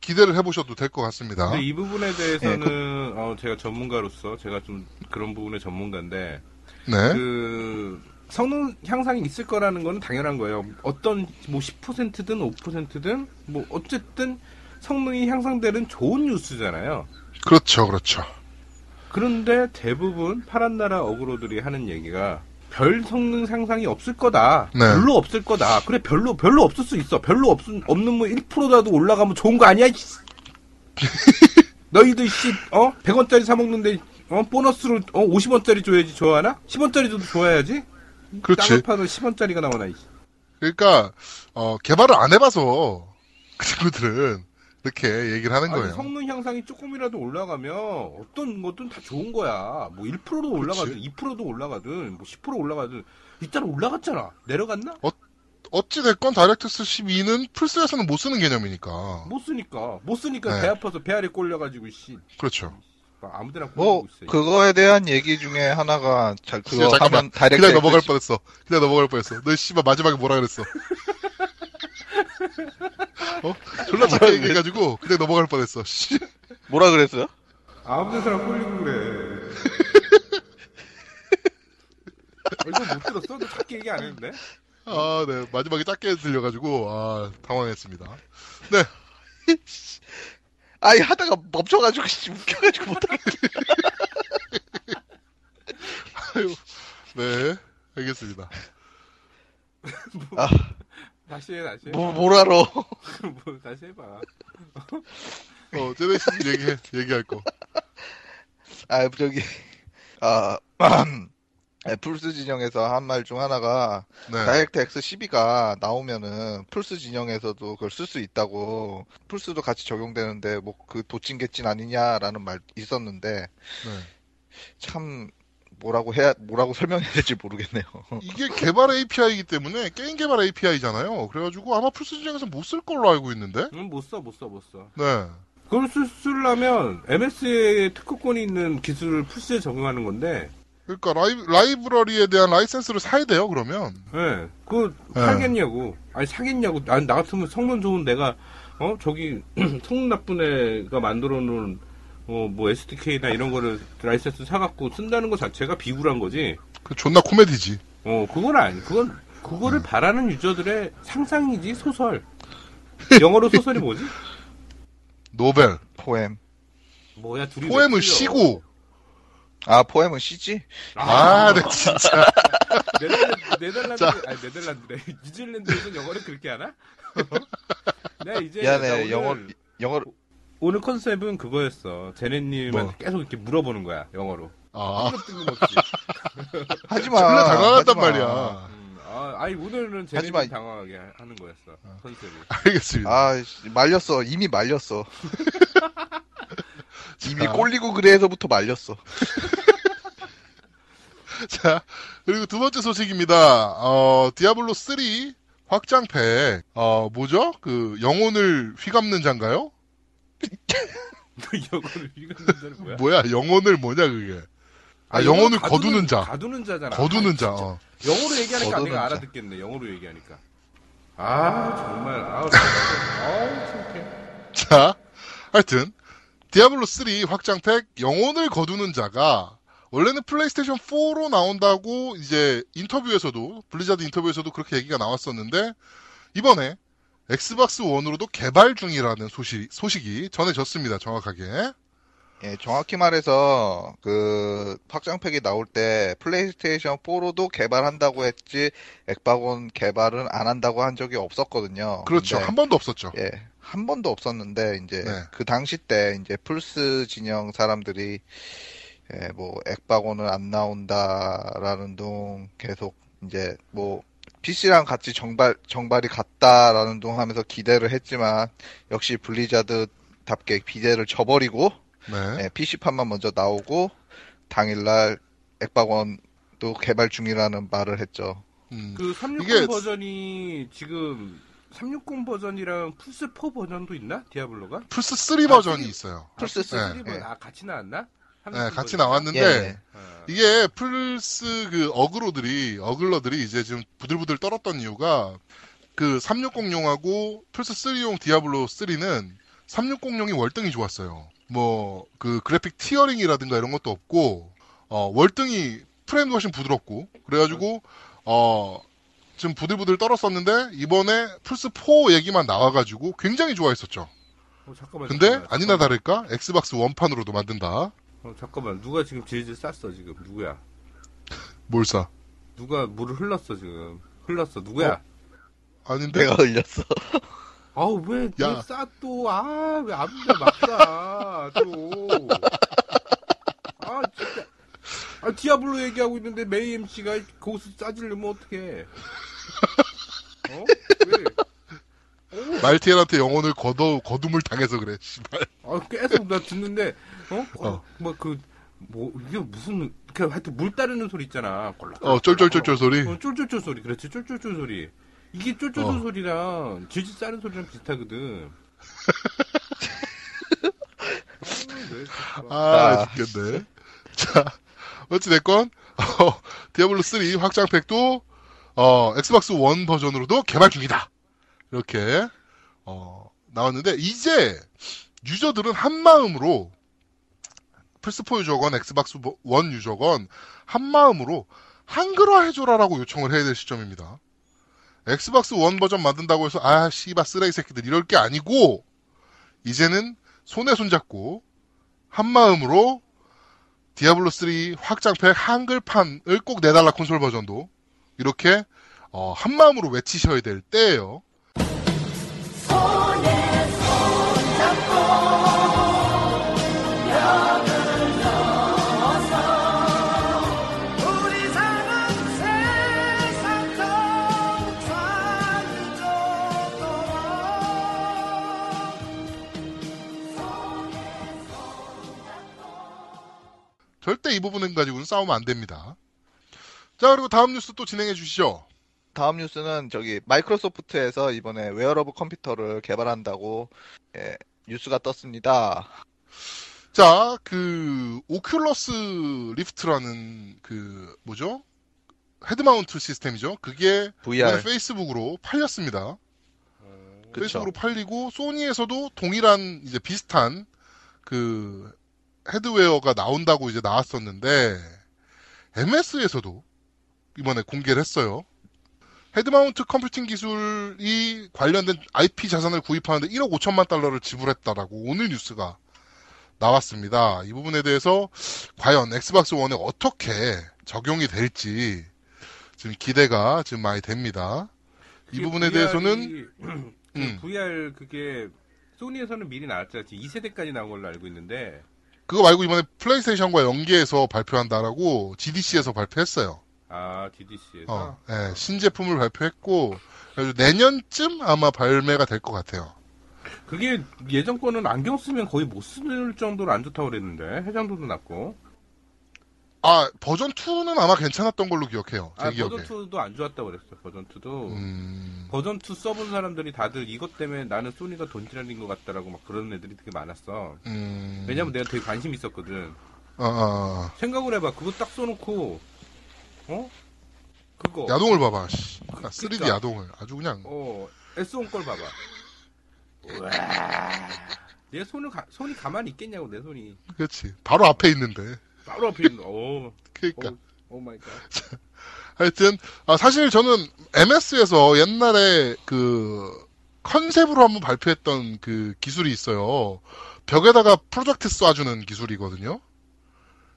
기대를 해보셔도 될 것 같습니다. 근데 이 부분에 대해서는 예, 어, 제가 전문가로서 제가 좀 그런 부분의 전문가인데 네. 그 성능 향상이 있을 거라는 건 당연한 거예요. 어떤 뭐 10%든 5%든 뭐 어쨌든 성능이 향상되는 좋은 뉴스잖아요. 그렇죠, 그렇죠. 그런데 대부분 파란 나라 어그로들이 하는 얘기가 별 성능 향상이 없을 거다. 네. 별로 없을 거다. 그래 별로 별로 없을 수 있어. 별로 없 없는 뭐 1%라도 올라가면 좋은 거 아니야? 너희들 씨 어? 100원짜리 사 먹는데 어 보너스로 어 50원짜리 줘야지 좋아하나? 10원짜리 줘도 좋아야지. 그렇지. 파도 10원짜리가 나오나 이씨. 그러니까 어, 개발을 안 해봐서 그 친구들은 이렇게 얘기를 하는 아니, 거예요. 성능 향상이 조금이라도 올라가면 어떤 것든 다 좋은 거야. 뭐 1%도 올라가든 2%도 올라가든 뭐 10% 올라가든 일단 올라갔잖아. 내려갔나? 어찌 됐건 다이렉트X 12는 플스에서는 못 쓰는 개념이니까. 못 쓰니까 못 쓰니까 네. 배 아파서 배 아래 꼴려가지고 씨 그렇죠. 막 아무데나 뭐. 그거에 대한 얘기 중에 하나가 잘 그거 진짜 잠깐만. 하면 다이렉트 그냥 넘어갈 뻔했어. 그냥 넘어갈 뻔했어. 너 씨발 마지막에 뭐라 그랬어? 어? 졸라 작게 얘기해가지고 그냥 넘어갈 뻔했어. 씨. 뭐라 그랬어요? 아무데나 꼴리고 그래. 어, 이거 못 들었어? 너 작게 얘기 안 했는데? 아, 네. 마지막에 짧게 들려가지고 아 당황했습니다. 아니 하다가 멈춰가지고 씨, 웃겨가지고 못하겠어. 아유, 네. 알겠습니다. 다시 해 다시 해. 뭐 뭐라러? 뭐, 다시 해봐. 어, 제네시스 얘기 얘기할 거. 아 저기 아 플스 진영에서 한 말 중 하나가 네. 다이렉트 X 12가 나오면은 플스 진영에서도 그걸 쓸 수 있다고 플스도 같이 적용되는데 뭐 그 도찐개찐 아니냐라는 말 있었는데 네. 참 뭐라고 해야 뭐라고 설명해야 될지 모르겠네요. 이게 개발 API이기 때문에 게임 개발 API잖아요. 그래가지고 아마 플스 진영에서 못 쓸 걸로 알고 있는데. 응, 못 써, 못 써, 못 써. 네. 그걸 쓸, 쓰려면 MS의 특허권이 있는 기술을 플스에 적용하는 건데, 그러니까 라이, 라이브러리에 대한 라이센스를 사야 돼요. 그러면. 예, 그거 네. 사겠냐고. 아니, 사겠냐고. 아니, 나 같으면 성능 좋은 내가, 어, 저기, 성능 나쁜 애가 만들어 놓은, 어, 뭐, SDK나 이런 거를 라이센스 사갖고 쓴다는 것 자체가 비굴한 거지. 그 존나 코미디지. 어, 그건 아니. 그건, 그거를 바라는 유저들의 상상이지, 소설. 영어로 소설이 뭐지? 노벨. 포엠. 뭐야, 둘이. 틀려? 시고. 아 포엠은 C지? 아, 네, 진짜. 네덜란드, 네덜란드, 자. 아니, 네덜란드래. 뉴질랜드에서 영어를 그렇게 하나? 내가 이제. 미안해, 영어- 영어로 오늘 컨셉은 그거였어. 제네님한테 뭐? 계속 이렇게 물어보는 거야, 영어로. 아, 뜬금없이. 하지 마. 졸라 당황했단 하지마. 말이야. 음, 아, 아니, 오늘은 제네님 하지만- 당황하게 하- 하는 거였어, 컨셉이. 알겠습니다. 아 씨, 말렸어. 이미 말렸어. 이미 자. 꼴리고 그래서부터 말렸어. 자, 그리고 두 번째 소식입니다. 어, 디아블로 3 확장팩. 어, 뭐죠? 그, 영혼을 휘감는 자인가요? 영어를 읽는 자는 뭐야? 뭐야, 영혼을 뭐냐, 그게. 아, 영혼을 가두는- 거두는 자. 가두는 자잖아. 거두는 아, 자. 어. 영어로 얘기하니까 거두는 내가 자. 알아듣겠네, 영어로 얘기하니까. 아, 정말. 아우. 아우, 창피해. 자, 하여튼 디아블로 3 확장팩 영혼을 거두는 자가 원래는 플레이스테이션 4로 나온다고 이제 인터뷰에서도 블리자드 인터뷰에서도 그렇게 얘기가 나왔었는데 이번에 엑스박스 1으로도 개발 중이라는 소식, 소식이 전해졌습니다. 정확하게. 예, 정확히 말해서 그 확장팩이 나올 때 플레이스테이션 4로도 개발한다고 했지 엑박원 개발은 안 한다고 한 적이 없었거든요. 그렇죠. 근데 한 번도 없었죠. 예, 한 번도 없었는데 이제 네. 그 당시 때 이제 플스 진영 사람들이 예, 뭐 엑박원은 안 나온다라는 둥 계속 이제 뭐 PC랑 같이 정발 정발이 같다라는 둥 하면서 기대를 했지만 역시 블리자드답게 기대를 저버리고 네. 예, PC판만 먼저 나오고 당일날 엑박원도 개발 중이라는 말을 했죠. 음. 그360 이게- 버전이 지금 360 버전이랑 플스 4 버전도 있나? 디아블로가? 플스 3 아, 버전이 three- 있어요. 플스 플스 네. 3 버전. 아, 같이 나왔나? 네, 360 같이? 나왔는데 예. 어. 이게 플스 그 어그로들이 어글러들이 이제 지금 부들부들 떨었던 이유가 그 360용하고 플스 3용 디아블로 3는 360용이 월등히 좋았어요. 뭐 그 그래픽 tearing이라든가 이런 것도 없고 어 월등히 프레임도 훨씬 부드럽고 그래가지고 어 지금 부들부들 떨었었는데 이번에 플스 4 얘기만 나와가지고 굉장히 좋아했었죠. 어, 잠깐만. 근데 잠깐만, 아니나. 다를까 엑스박스 원판으로도 만든다. 어, 잠깐만. 누가 지금 질질 쌌어 지금? 누구야? 뭘 싸? 누가 물을 흘렀어 지금? 흘렀어. 누구야? 아닌데? 내가 흘렸어. 아우 왜, 야. 왜싸 또? 아, 왜 아무데 막 싸, 또. 아. 아, 디아블로 얘기하고 있는데 메이 MC가 거기서 싸지려면 어떡해. 어? 왜? 말티엘한테 영혼을 거둬 거둠을 당해서 그래. 씨발. 아, 계속 나 듣는데, 어? 어, 어. 뭐, 그, 뭐, 이게 무슨, 그, 하여튼 물 따르는 소리 있잖아. 꼴락, 어 쫄쫄쫄쫄 소리. 어, 쫄쫄쫄 소리. 그렇지, 쫄쫄쫄 소리. 이게 쫄쫄쫄 어. 소리랑 질질 싸는 소리랑 비슷하거든. 어, 아, 아, 죽겠네. 자, 어찌됐건, 어, 디아블로 3 확장팩도, 어, 엑스박스 원 버전으로도 개발 중이다. 이렇게, 어, 나왔는데, 이제, 유저들은 한마음으로, 플스4 유저건, 엑스박스 원 유저건, 한마음으로, 한글화 해줘라라고 요청을 해야 될 시점입니다. 엑스박스 원 버전 만든다고 해서, 아, 씨바, 쓰레기 새끼들, 이럴 게 아니고, 이제는 손에 손잡고, 한마음으로 디아블로 3 확장팩 한글판을 꼭 내달라 콘솔 버전도 이렇게 어, 한 마음으로 외치셔야 될 때예요. 절대 이 부분은 가지고는 싸우면 안 됩니다. 자 그리고 다음 뉴스 또 진행해 주시죠. 다음 뉴스는 저기 마이크로소프트에서 이번에 웨어러블 컴퓨터를 개발한다고 예, 뉴스가 떴습니다. 자, 그 오큘러스 리프트라는 그 뭐죠? head mount 시스템이죠. 그게 VR. 페이스북으로 팔렸습니다. 그쵸. 페이스북으로 팔리고 소니에서도 동일한 이제 비슷한 그 headwear가 나온다고 이제 나왔었는데 MS에서도 이번에 공개를 했어요. head mount 컴퓨팅 기술이 관련된 IP 자산을 구입하는데 1억 5천만 달러를 지불했다라고 오늘 뉴스가 나왔습니다. 이 부분에 대해서 과연 엑스박스 원에 어떻게 적용이 될지 지금 기대가 지금 많이 됩니다. 이 부분에 VR이 대해서는 그 음. VR 그게 소니에서는 미리 나왔잖아. 지금 2세대까지 나온 걸로 알고 있는데 그거 말고 이번에 플레이스테이션과 연계해서 발표한다라고 GDC에서 발표했어요. 아 DDC에서 어, 예, 신제품을 발표했고 그래서 내년쯤 아마 발매가 될 것 같아요. 그게 예전 거는 안경 쓰면 거의 못 쓸 정도로 안 좋다고 그랬는데 해상도도 낮고 아 버전 2는 아마 괜찮았던 걸로 기억해요. 제아 기억에. 버전 2도 안 좋았다고 그랬어 버전 2도 음, 버전 2 써본 사람들이 다들 이것 때문에 나는 소니가 돈지랄인 것 같다라고 막 그런 애들이 되게 많았어 음, 왜냐면 내가 되게 관심 있었거든 아, 아, 생각을 해봐 그거 딱 써놓고 어 그거 아. 야동을 봐봐. 씨. 아, 3D 그러니까. 야동을 아주 그냥 어, S1 걸 봐봐. 내 손을 가, 손이 가만히 있겠냐고 내 손이 그렇지. 바로 앞에 있는데. 바로 앞에 있는. 오, 그러니까 오, oh my god. 하여튼 아, 사실 저는 MS에서 옛날에 그 컨셉으로 한번 발표했던 그 기술이 있어요. 벽에다가 프로젝트 쏴주는 기술이거든요.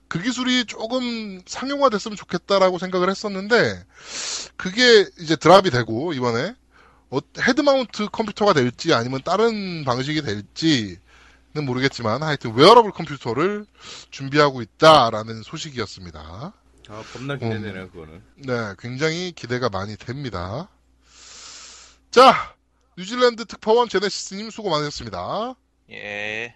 그 기술이 조금 상용화됐으면 좋겠다라고 생각을 했었는데 그게 이제 drop이 되고 이번에 어, head mount 컴퓨터가 될지 아니면 다른 방식이 될지 는 모르겠지만 하여튼 웨어러블 컴퓨터를 준비하고 있다라는 소식이었습니다. 아, 겁나 기대되네 그거는. 네, 굉장히 기대가 많이 됩니다. 자, 뉴질랜드 특파원 제네시스님 수고 많으셨습니다. 예.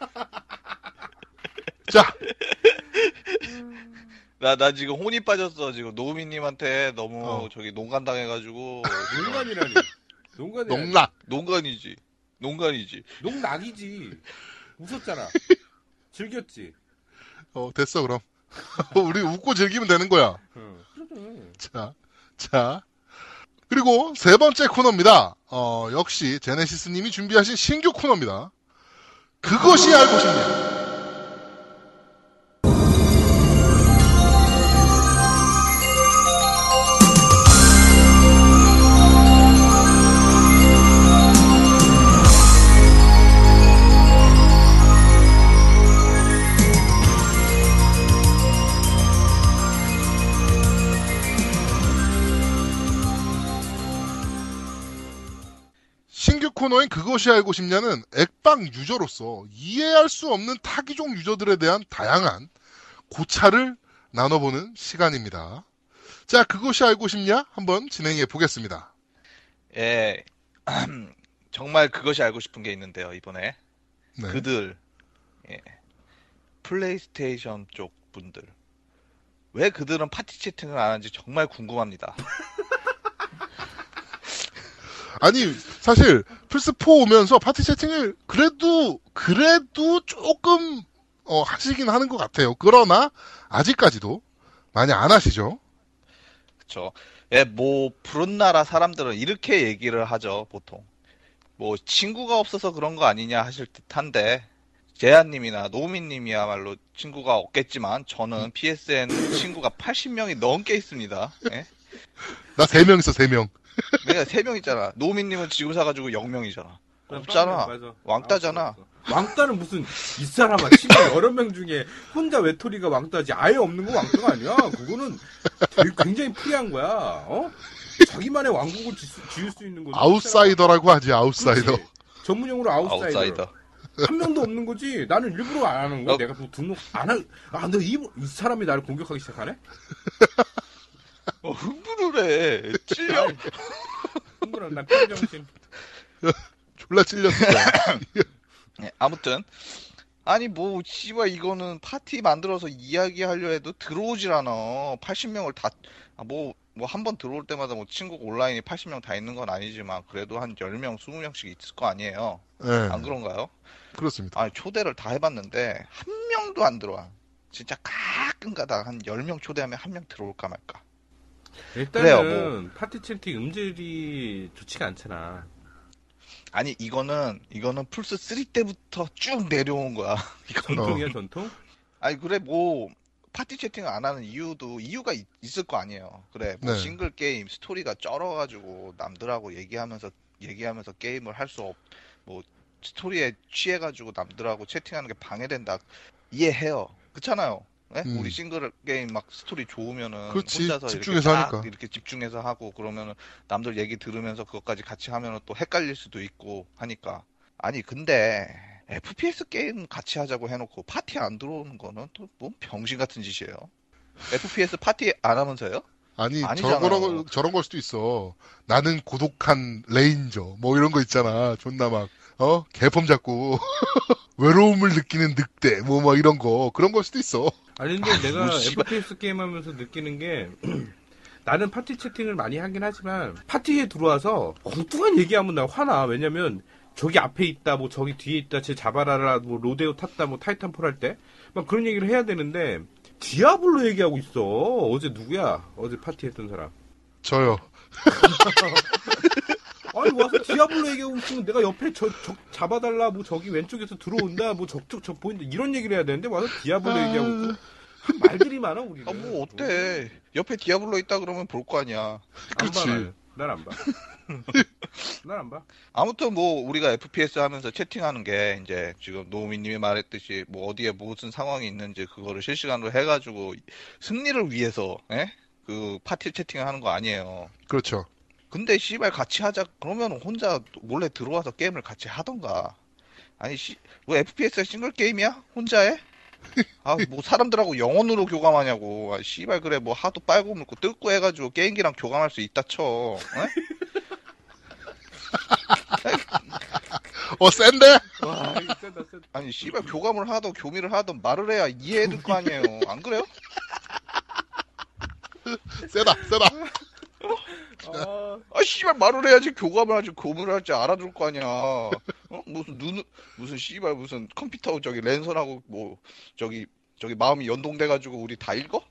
자, 나, 나 지금 혼이 빠졌어. 지금 노우미님한테 너무 어. 저기 농간 당해가지고. 농간이라니. 농간이 농락. 농간이지. 농간이지. 농락이지. 웃었잖아. 즐겼지. 어, 됐어, 그럼. 우리 웃고 즐기면 되는 거야. 응. 그래. 자, 자. 그리고 세 번째 코너입니다. 어, 역시 제네시스님이 준비하신 신규 코너입니다. 그것이 알고 싶냐. 모인 그것이 알고 싶냐는 액방 유저로서 이해할 수 없는 타기종 유저들에 대한 다양한 고찰을 나눠보는 시간입니다. 자, 그것이 알고 싶냐? 한번 진행해 보겠습니다. 예, 정말 그것이 알고 싶은 게 있는데요, 이번에. 네. 그들, 예, 플레이스테이션 쪽 분들. 왜 그들은 파티 채팅을 안 하는지 정말 궁금합니다. 아니, 사실, 플스 4 오면서 파티 채팅을 그래도, 그래도 조금, 어, 하시긴 하는 것 같아요. 그러나, 아직까지도 많이 안 하시죠? 그쵸. 예, 뭐, 푸른 나라 사람들은 이렇게 얘기를 하죠, 보통. 뭐, 친구가 없어서 그런 거 아니냐 하실 듯 한데, 재한님이나 노미님이야말로 친구가 없겠지만, 저는 PSN 친구가 80명이 넘게 있습니다. 예? 나 세 명 있어, 세 명. 내가 3명 있잖아. 노미님은 지금 사가지고 0명이잖아. 없잖아. 맞아. 왕따잖아. 아. 왕따는 무슨 이 사람아 친구 여러 명 중에 혼자 외톨이가 왕따지 아예 없는 거 왕따가 아니야. 그거는 되게 굉장히 프리한 거야. 어? 자기만의 왕국을 지, 지을 수 있는 거지. 아웃사이더라고 하지, 아웃사이더. 그렇지. 전문용어로 아웃사이더. 아웃사이더. 한 명도 없는 거지. 나는 일부러 안 하는 거야. 어. 내가 뭐 등록 안 하. 아, 너 이, 이 사람이 나를 공격하기 시작하네? 어, 흥분을 해. 찔려. 흥분한 난 평정신. 졸라 찔렸어. 예, 아무튼. 아니, 뭐, 씨발, 이거는 파티 만들어서 이야기하려 해도 들어오질 않아. 80명을 다, 아, 뭐, 뭐, 한 번 들어올 때마다 뭐, 친구 온라인이 80명 다 있는 건 아니지만, 그래도 한 10명, 20명씩 있을 거 아니에요. 네, 안 그런가요? 그렇습니다. 아니, 초대를 다 해봤는데, 한 명도 안 들어와. 진짜 가끔 가다 한 10명 초대하면 한 명 들어올까 말까. 일단은 그래요, 파티 채팅 음질이 좋지가 않잖아. 아니, 이거는, 이거는 플스 3 때부터 쭉 내려온 거야. 이건 전통이야 전통? 아니 그래 뭐 파티 채팅을 안 하는 이유도 이유가 있, 을거 아니에요. 그래 뭐 네. 싱글 게임 스토리가 쩔어가지고 남들하고 얘기하면서 얘기하면서 게임을 할 수 없. 뭐 스토리에 취해가지고 남들하고 채팅하는 게 방해된다. 이해해요. 그렇잖아요. 예? 음. 우리 싱글 게임 막 스토리 좋으면은 그렇지. 혼자서 집중해서 이렇게 딱 하니까. 이렇게 집중해서 하고 그러면은 남들 얘기 들으면서 그것까지 같이 하면은 또 헷갈릴 수도 있고 하니까 아니 근데 FPS 게임 같이 하자고 해놓고 파티 안 들어오는 거는 또뭐 병신 같은 짓이에요. FPS 파티 안 하면서요? 아니, 아니잖아요. 저런, 거, 저런 걸 수도 있어. 나는 고독한 레인저. 뭐 이런 거 있잖아. 존나 막, 어? 개폼 잡고. 외로움을 느끼는 늑대. 뭐, 뭐 이런 거. 그런 걸 수도 있어. 아니 근데 내가 뭐, 씨발. FPS 게임 하면서 느끼는 게 나는 파티 채팅을 많이 하긴 하지만 파티에 들어와서 엉뚱한 얘기하면 나 화나. 왜냐면 저기 앞에 있다, 뭐 저기 뒤에 있다, 쟤 잡아라라, 뭐 로데오 탔다, 뭐 타이탄폴 할 때 막 그런 얘기를 해야 되는데 디아블로 얘기하고 있어. 어제 누구야? 어제 파티 했던 사람. 저요. 아니 와서 디아블로 얘기하고 있으면 내가 옆에 저, 저 잡아달라 뭐 저기 왼쪽에서 들어온다 뭐 저쪽 저 보인다 이런 얘기를 해야 되는데 와서 디아블로 얘기하고 있어 한 말들이 많아 우리는 아뭐 어때? 옆에 디아블로 있다 그러면 볼 거 아니야. 그치. 난안 봐. 난 안 봐. 아무튼 뭐 우리가 FPS 하면서 채팅하는 게 이제 지금 노우미님이 말했듯이 뭐 어디에 무슨 상황이 있는지 그거를 실시간으로 해가지고 승리를 위해서 예? 그 파티 채팅을 하는 거 아니에요. 그렇죠. 근데 씨발 같이 하자 그러면 혼자 몰래 들어와서 게임을 같이 하던가. 아니 씨, 뭐 FPS가 싱글 게임이야? 혼자 해? 아 뭐 사람들하고 영혼으로 교감하냐고. 아, 씨발 그래 뭐 하도 빨고 물고 뜯고 해가지고 게임기랑 교감할 수 있다 쳐. 예? 어, 센데? 와, 세다, 세다. 아니 씨발 교감을 하던 교미를 하던 말을 해야 이해해줄 거 아니에요. 안 그래요? 세다, 세다. 아, 아 씨발 말을 해야지 교감을 하지 교미를 할지 알아줄 거 아니야. 어? 무슨 눈 무슨 씨발 무슨 컴퓨터 저기 랜선하고 뭐 저기 저기 마음이 연동돼 가지고 우리 다 읽어?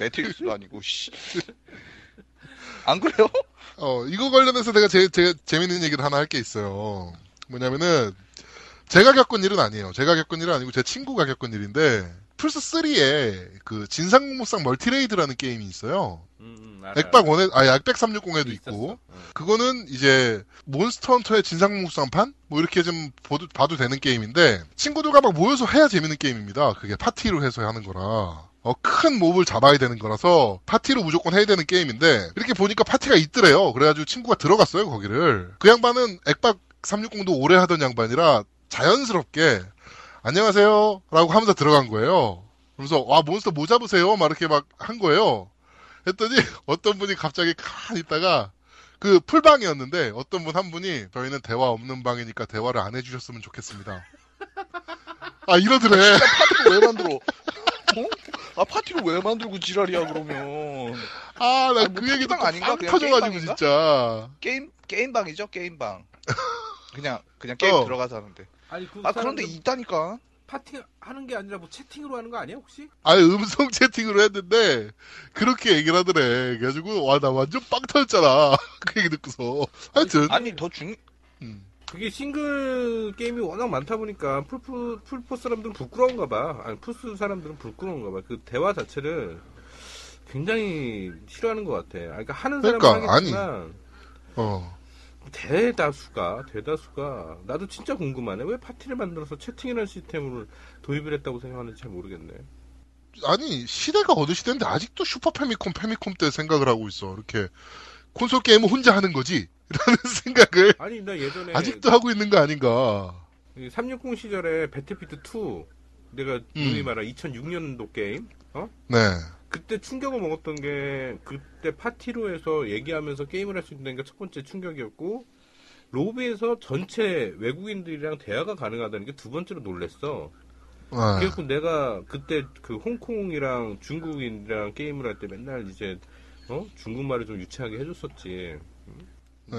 매트릭스도 아니고 씨. 안 그래요? 어, 이거 관련해서 내가 제, 제, 재밌는 얘기를 하나 할 게 있어요. 뭐냐면은, 제가 겪은 일은 아니에요. 제가 겪은 일은 아니고 제 친구가 겪은 일인데, 플스 3에 그 진삼국무쌍 멀티레이드라는 게임이 있어요. 음, 음, 액박 원에, 아, 액박 360에도 있었어. 있고, 어. 그거는 이제 몬스터 헌터의 진삼국무쌍판? 뭐 이렇게 좀 봐도, 봐도 되는 게임인데, 친구들과 막 모여서 해야 재밌는 게임입니다. 그게 파티로 해서 하는 거라. 어, 큰 몹을 잡아야 되는 거라서 파티로 무조건 해야 되는 게임인데 이렇게 보니까 파티가 있더래요. 그래가지고 친구가 들어갔어요 거기를. 그 양반은 액박 360도 오래 하던 양반이라 자연스럽게 안녕하세요 라고 하면서 들어간 거예요. 그러면서 와 몬스터 뭐 잡으세요? 막 이렇게 막 한 거예요. 했더니 어떤 분이 갑자기 가만히 있다가 그 풀방이었는데 어떤 분 한 분이 저희는 대화 없는 방이니까 대화를 안 해주셨으면 좋겠습니다. 아 이러더래. 파티를 왜 만들어? 어? 아 파티를 왜 만들고 지랄이야 그러면 아나 아니, 그뭐 얘기 듣고 아닌가? 터져가지고? 진짜. 게임 게임방이죠 게임방. 그냥 그냥 게임 어. 들어가서 하는데. 아니 그 아 그런데 있다니까. 파티 하는 게 아니라 뭐 채팅으로 하는 거 아니야 혹시? 아예 음성 채팅으로 했는데 그렇게 얘기를 하더래. 그래가지고 와 나 완전 빵 터졌잖아. 그 얘기 듣고서. 하여튼 아니 더 중. 음. 그게 싱글 게임이 워낙 많다 보니까 플스 플포 사람들은 부끄러운가 봐. 아니 플스 사람들은 부끄러운가 봐. 그 대화 자체를 굉장히 싫어하는 것 같아. 아, 그러니까 하는 사람은 그러니까, 하겠지만 어. 대다수가 대다수가 나도 진짜 궁금하네. 왜 파티를 만들어서 채팅이라는 시스템을 도입을 했다고 생각하는지 잘 모르겠네. 아니 시대가 어느 시대인데 아직도 슈퍼 패미콤 패미콤 때 생각을 하고 있어. 이렇게 콘솔 게임을 혼자 하는 거지. 라는 생각을 아니 나 예전에 아직도 하고 있는 거 아닌가. 360 시절에 배틀필드 2 내가 음. 누이 말한 2006년도 게임 어? 네. 그때 충격을 먹었던 게 그때 파티로 해서 얘기하면서 게임을 할 수 있는 게 첫 번째 충격이었고 로비에서 전체 외국인들이랑 대화가 가능하다는 게 두 번째로 놀랬어. 네. 그래서 내가 그때 그 홍콩이랑 중국인이랑 게임을 할 때 맨날 이제 어 중국말을 좀 유치하게 해줬었지. 응? 네.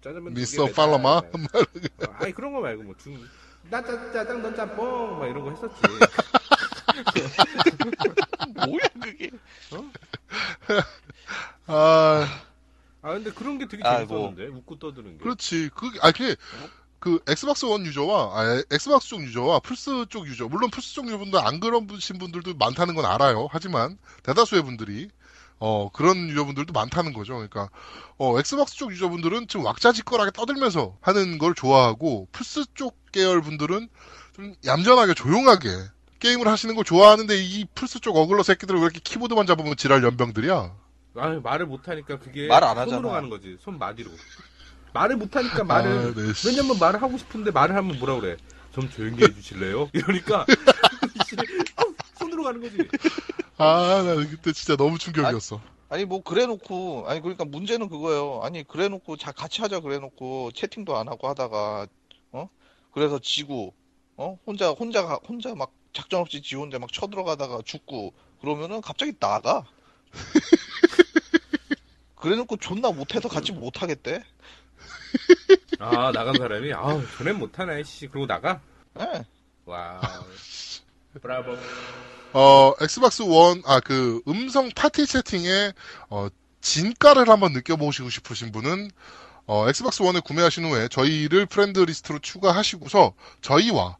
짜장면 두 미스터 개 팔로마? 매달. 어, 아니 그런 거 말고 뭐 중. 나 짜, 짜장 넌 짬뽕 막 이런 거 했었지. 뭐야 그게? 아, 아 근데 그런 게 되게 아, 재밌었는데 웃고 떠드는 게. 그렇지. 그, 아, 그, 그, 엑스박스 원 유저와, 아, 엑스박스 쪽 유저와 플스 쪽 유저, 물론 플스 쪽 유저분들 안 그러신 분들도 많다는 건 알아요. 하지만, 대다수의 분들이, 어, 그런 유저분들도 많다는 거죠. 그러니까, 어, 엑스박스 쪽 유저분들은 좀 왁자지껄하게 떠들면서 하는 걸 좋아하고, 플스 쪽 계열 분들은 좀 얌전하게, 조용하게, 게임을 하시는 걸 좋아하는데, 이 플스 쪽 어글러 새끼들은 왜 이렇게 키보드만 잡으면 지랄 연병들이야? 아 말을 못하니까 그게 말안 손으로. 가는 거지 손 마디로 말을 못하니까 말을 아, 네, 씨. 왜냐면 말을 하고 싶은데 말을 하면 뭐라 그래 좀 조용히 해주실래요 이러니까 손으로 가는 거지 아, 나 그때 진짜 너무 충격이었어. 아니 뭐 그래놓고 아니 그러니까 문제는 그거예요. 아니 그래놓고 자 같이 하자 그래놓고 채팅도 안 하고 하다가 어 그래서 지고 어 혼자 혼자 가- 혼자 막 작전 없이 지 혼자 막 쳐들어가다가 죽고 그러면은 갑자기 나가. 그래놓고 존나 못해서 같이 못하겠대. 아 나간 사람이 아우 쟤넨 못하네 씨 그러고 나가 예. 와 브라보 어, 엑스박스 원, 아, 그, 음성 파티 채팅의, 어, 진가를 한번 느껴보시고 싶으신 분은, 어, 엑스박스 원을 구매하신 후에 저희를 friend list로 추가하시고서 저희와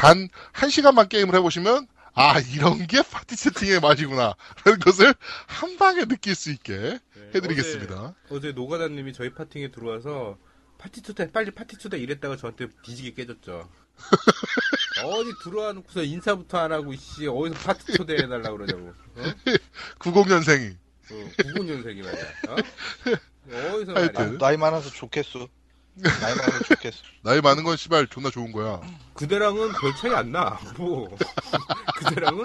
단 한 시간만 게임을 해보시면, 아, 이런 게 파티 채팅의 맛이구나. 라는 것을 한 방에 느낄 수 있게 네, 해드리겠습니다. 어제, 어제 노가다님이 저희 파티에 들어와서 파티 초대 빨리 파티 초대 이랬다가 저한테 뒤지게 깨졌죠 어디 들어와 놓고서 인사부터 안 하고 씨 어디서 파티 초대해 달라 그러냐고 어? 90년생이. 어, 90년생이 말이야 어? 어디서 하여튼. 말이야 나이 많아서 좋겠어. 나이 많아서 좋겠어. 나이 많은 건 씨발 존나 좋은 거야. 그대랑은 별 차이 안 나 뭐 그대랑은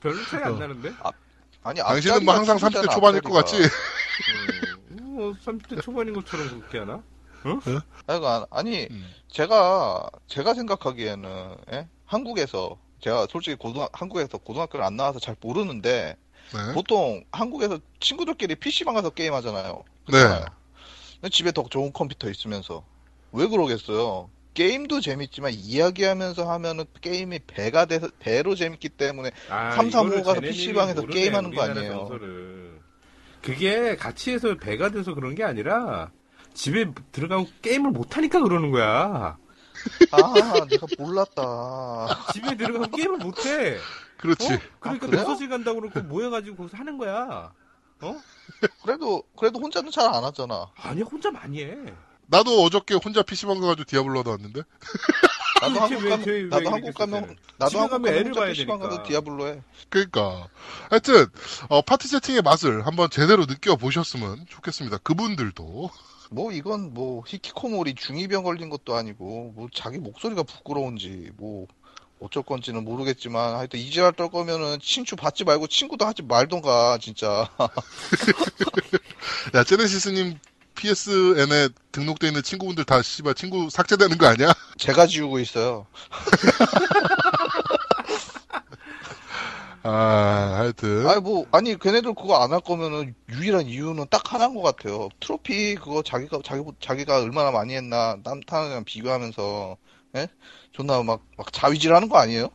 별 차이 안 나는데 아니 당신은 뭐 항상 길잖아, 30대 초반일 것 같지? 앞자리가. 어, 뭐 30대 초반인 것처럼 그렇게 하나? 아이고, 아- 아니 음. 제가 제가 생각하기에는 예? 한국에서 제가 솔직히 고등 한국에서 고등학교를 안 나와서 잘 모르는데 네. 보통 한국에서 친구들끼리 PC방 가서 게임 하잖아요. 네. 근데 집에 더 좋은 컴퓨터 있으면서 왜 그러겠어요? 게임도 재밌지만 이야기하면서 하면은 게임이 배가 돼서 배로 재밌기 때문에 아, 3, 3, 5 이거를 가서 PC방에서 모르네, 게임하는 거 아니에요. 정서를. 그게 같이 해서 배가 돼서 그런 게 아니라 집에 들어가고 게임을 못 하니까 그러는 거야. 아 내가 몰랐다. 집에 들어가고 게임을 못 해. 그렇지. 어? 그러니까 아, 그래요? 독서실 간다고 그러고 모여가지고 거기서 하는 거야. 어? 그래도 그래도 혼자는 잘 안 하잖아. 아니야, 혼자 많이 해. 나도 어저께 혼자 PC방 가가지고 디아블로 하다 왔는데. 나도 한국 왜 가면 왜 나도 한국 가면? 나도 한국 가면 애를 혼자 봐야 PC방 되니까. 가서 디아블로 해. 그러니까 하여튼 어, 파티 채팅의 맛을 한번 제대로 느껴보셨으면 좋겠습니다. 그분들도 뭐 이건 뭐 히키코모리 중2병 걸린 것도 아니고 뭐 자기 목소리가 부끄러운지 뭐 어쩔 건지는 모르겠지만 하여튼 이지랄 떨 거면은 친추 받지 말고 친구도 하지 말던가 진짜 야, 제네시스님 PSN에 등록돼 있는 친구분들 다 씨발 친구 삭제되는 거 아니야? 제가 지우고 있어요. 아, 하여튼. 아니 뭐 아니 걔네들 그거 안 할 거면은 유일한 이유는 딱 하나인 것 같아요. 트로피 그거 자기가 자기 자기가 얼마나 많이 했나 남타랑 비교하면서 예? 존나 막 막 자위질하는 거 아니에요?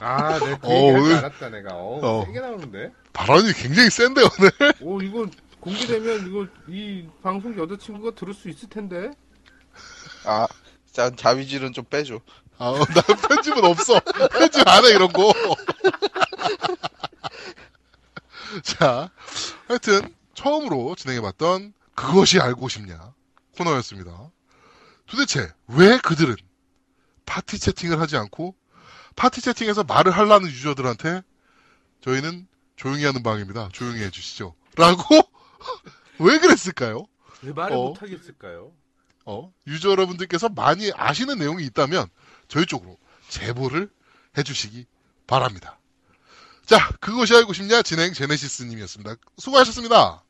아, 내가 그 어, 오늘- 알았다, 내가. 어, 어. 세게 나오는데? 발언이 굉장히 센데, 오늘. 오, 이거 공개되면 이거 이 방송 여자친구가 들을 수 있을 텐데? 아, 자 자위질은 좀 빼줘. 아, 나 편집은 없어. 편집 안 해, 이런 거. 자, 하여튼, 처음으로 진행해봤던 그것이 알고 싶냐 코너였습니다. 도대체 왜 그들은 파티 채팅을 하지 않고 파티 채팅에서 말을 하려는 유저들한테 저희는 조용히 하는 방입니다. 조용히 해주시죠. 라고 왜 그랬을까요? 왜 말을 어. 못하겠을까요? 어, 유저 여러분들께서 많이 아시는 내용이 있다면 저희 쪽으로 제보를 해주시기 바랍니다. 자, 그것이 알고 싶냐 진행 제네시스님이었습니다. 수고하셨습니다.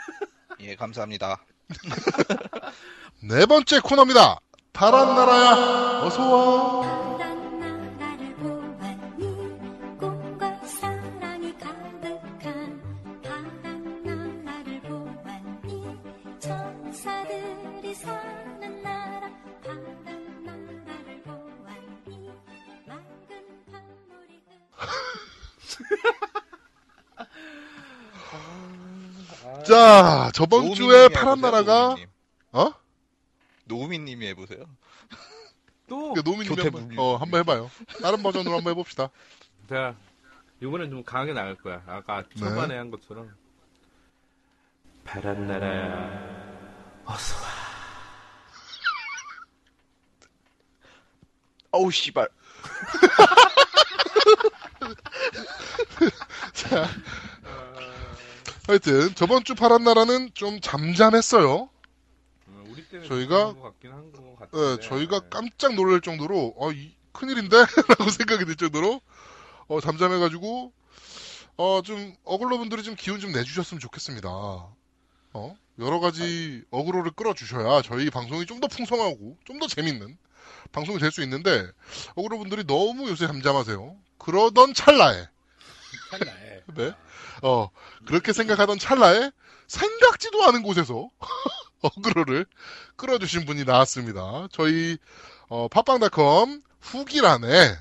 예, 감사합니다. 네 번째 코너입니다. 파란 나라야, 어서 와. 파란 나라를 보았니 꿈과 사랑이 가득한 파란 나라를 보았니 천사들이 사는 나라 파란 나라를 보았니 맑은 밤물이 자, 저번 주에 파란 나라가? 노우미님이 해보세요. 또, 그 노미님 교태 한번. 어, 한번 해봐요. 다른 버전으로 한번 해봅시다. 자, 이번엔 좀 강하게 나갈 거야. 아까 초반에 한 것처럼. 파란 나라야, 어서 와. 어우 씨발. 하여튼 저번 주 파란 나라는 좀 잠잠했어요. 때문에 저희가- 예, 같은데. 저희가 깜짝 놀랄 정도로 어, 이, 큰일인데? 라고 생각이 들 정도로 어, 잠잠해가지고 어, 좀 어글러 분들이 좀 기운 좀 내주셨으면 좋겠습니다. 어? 여러 가지 어그로를 끌어주셔야 저희 방송이 좀 더 풍성하고 좀 더 재밌는 방송이 될 수 있는데 어그로 분들이 너무 요새 잠잠하세요. 그러던 찰나에 찰나에. 네. 어, 그렇게 생각하던 찰나에 생각지도 않은 곳에서 어그로를 끌어주신 분이 나왔습니다. 저희 어, 팟빵닷컴 후기란에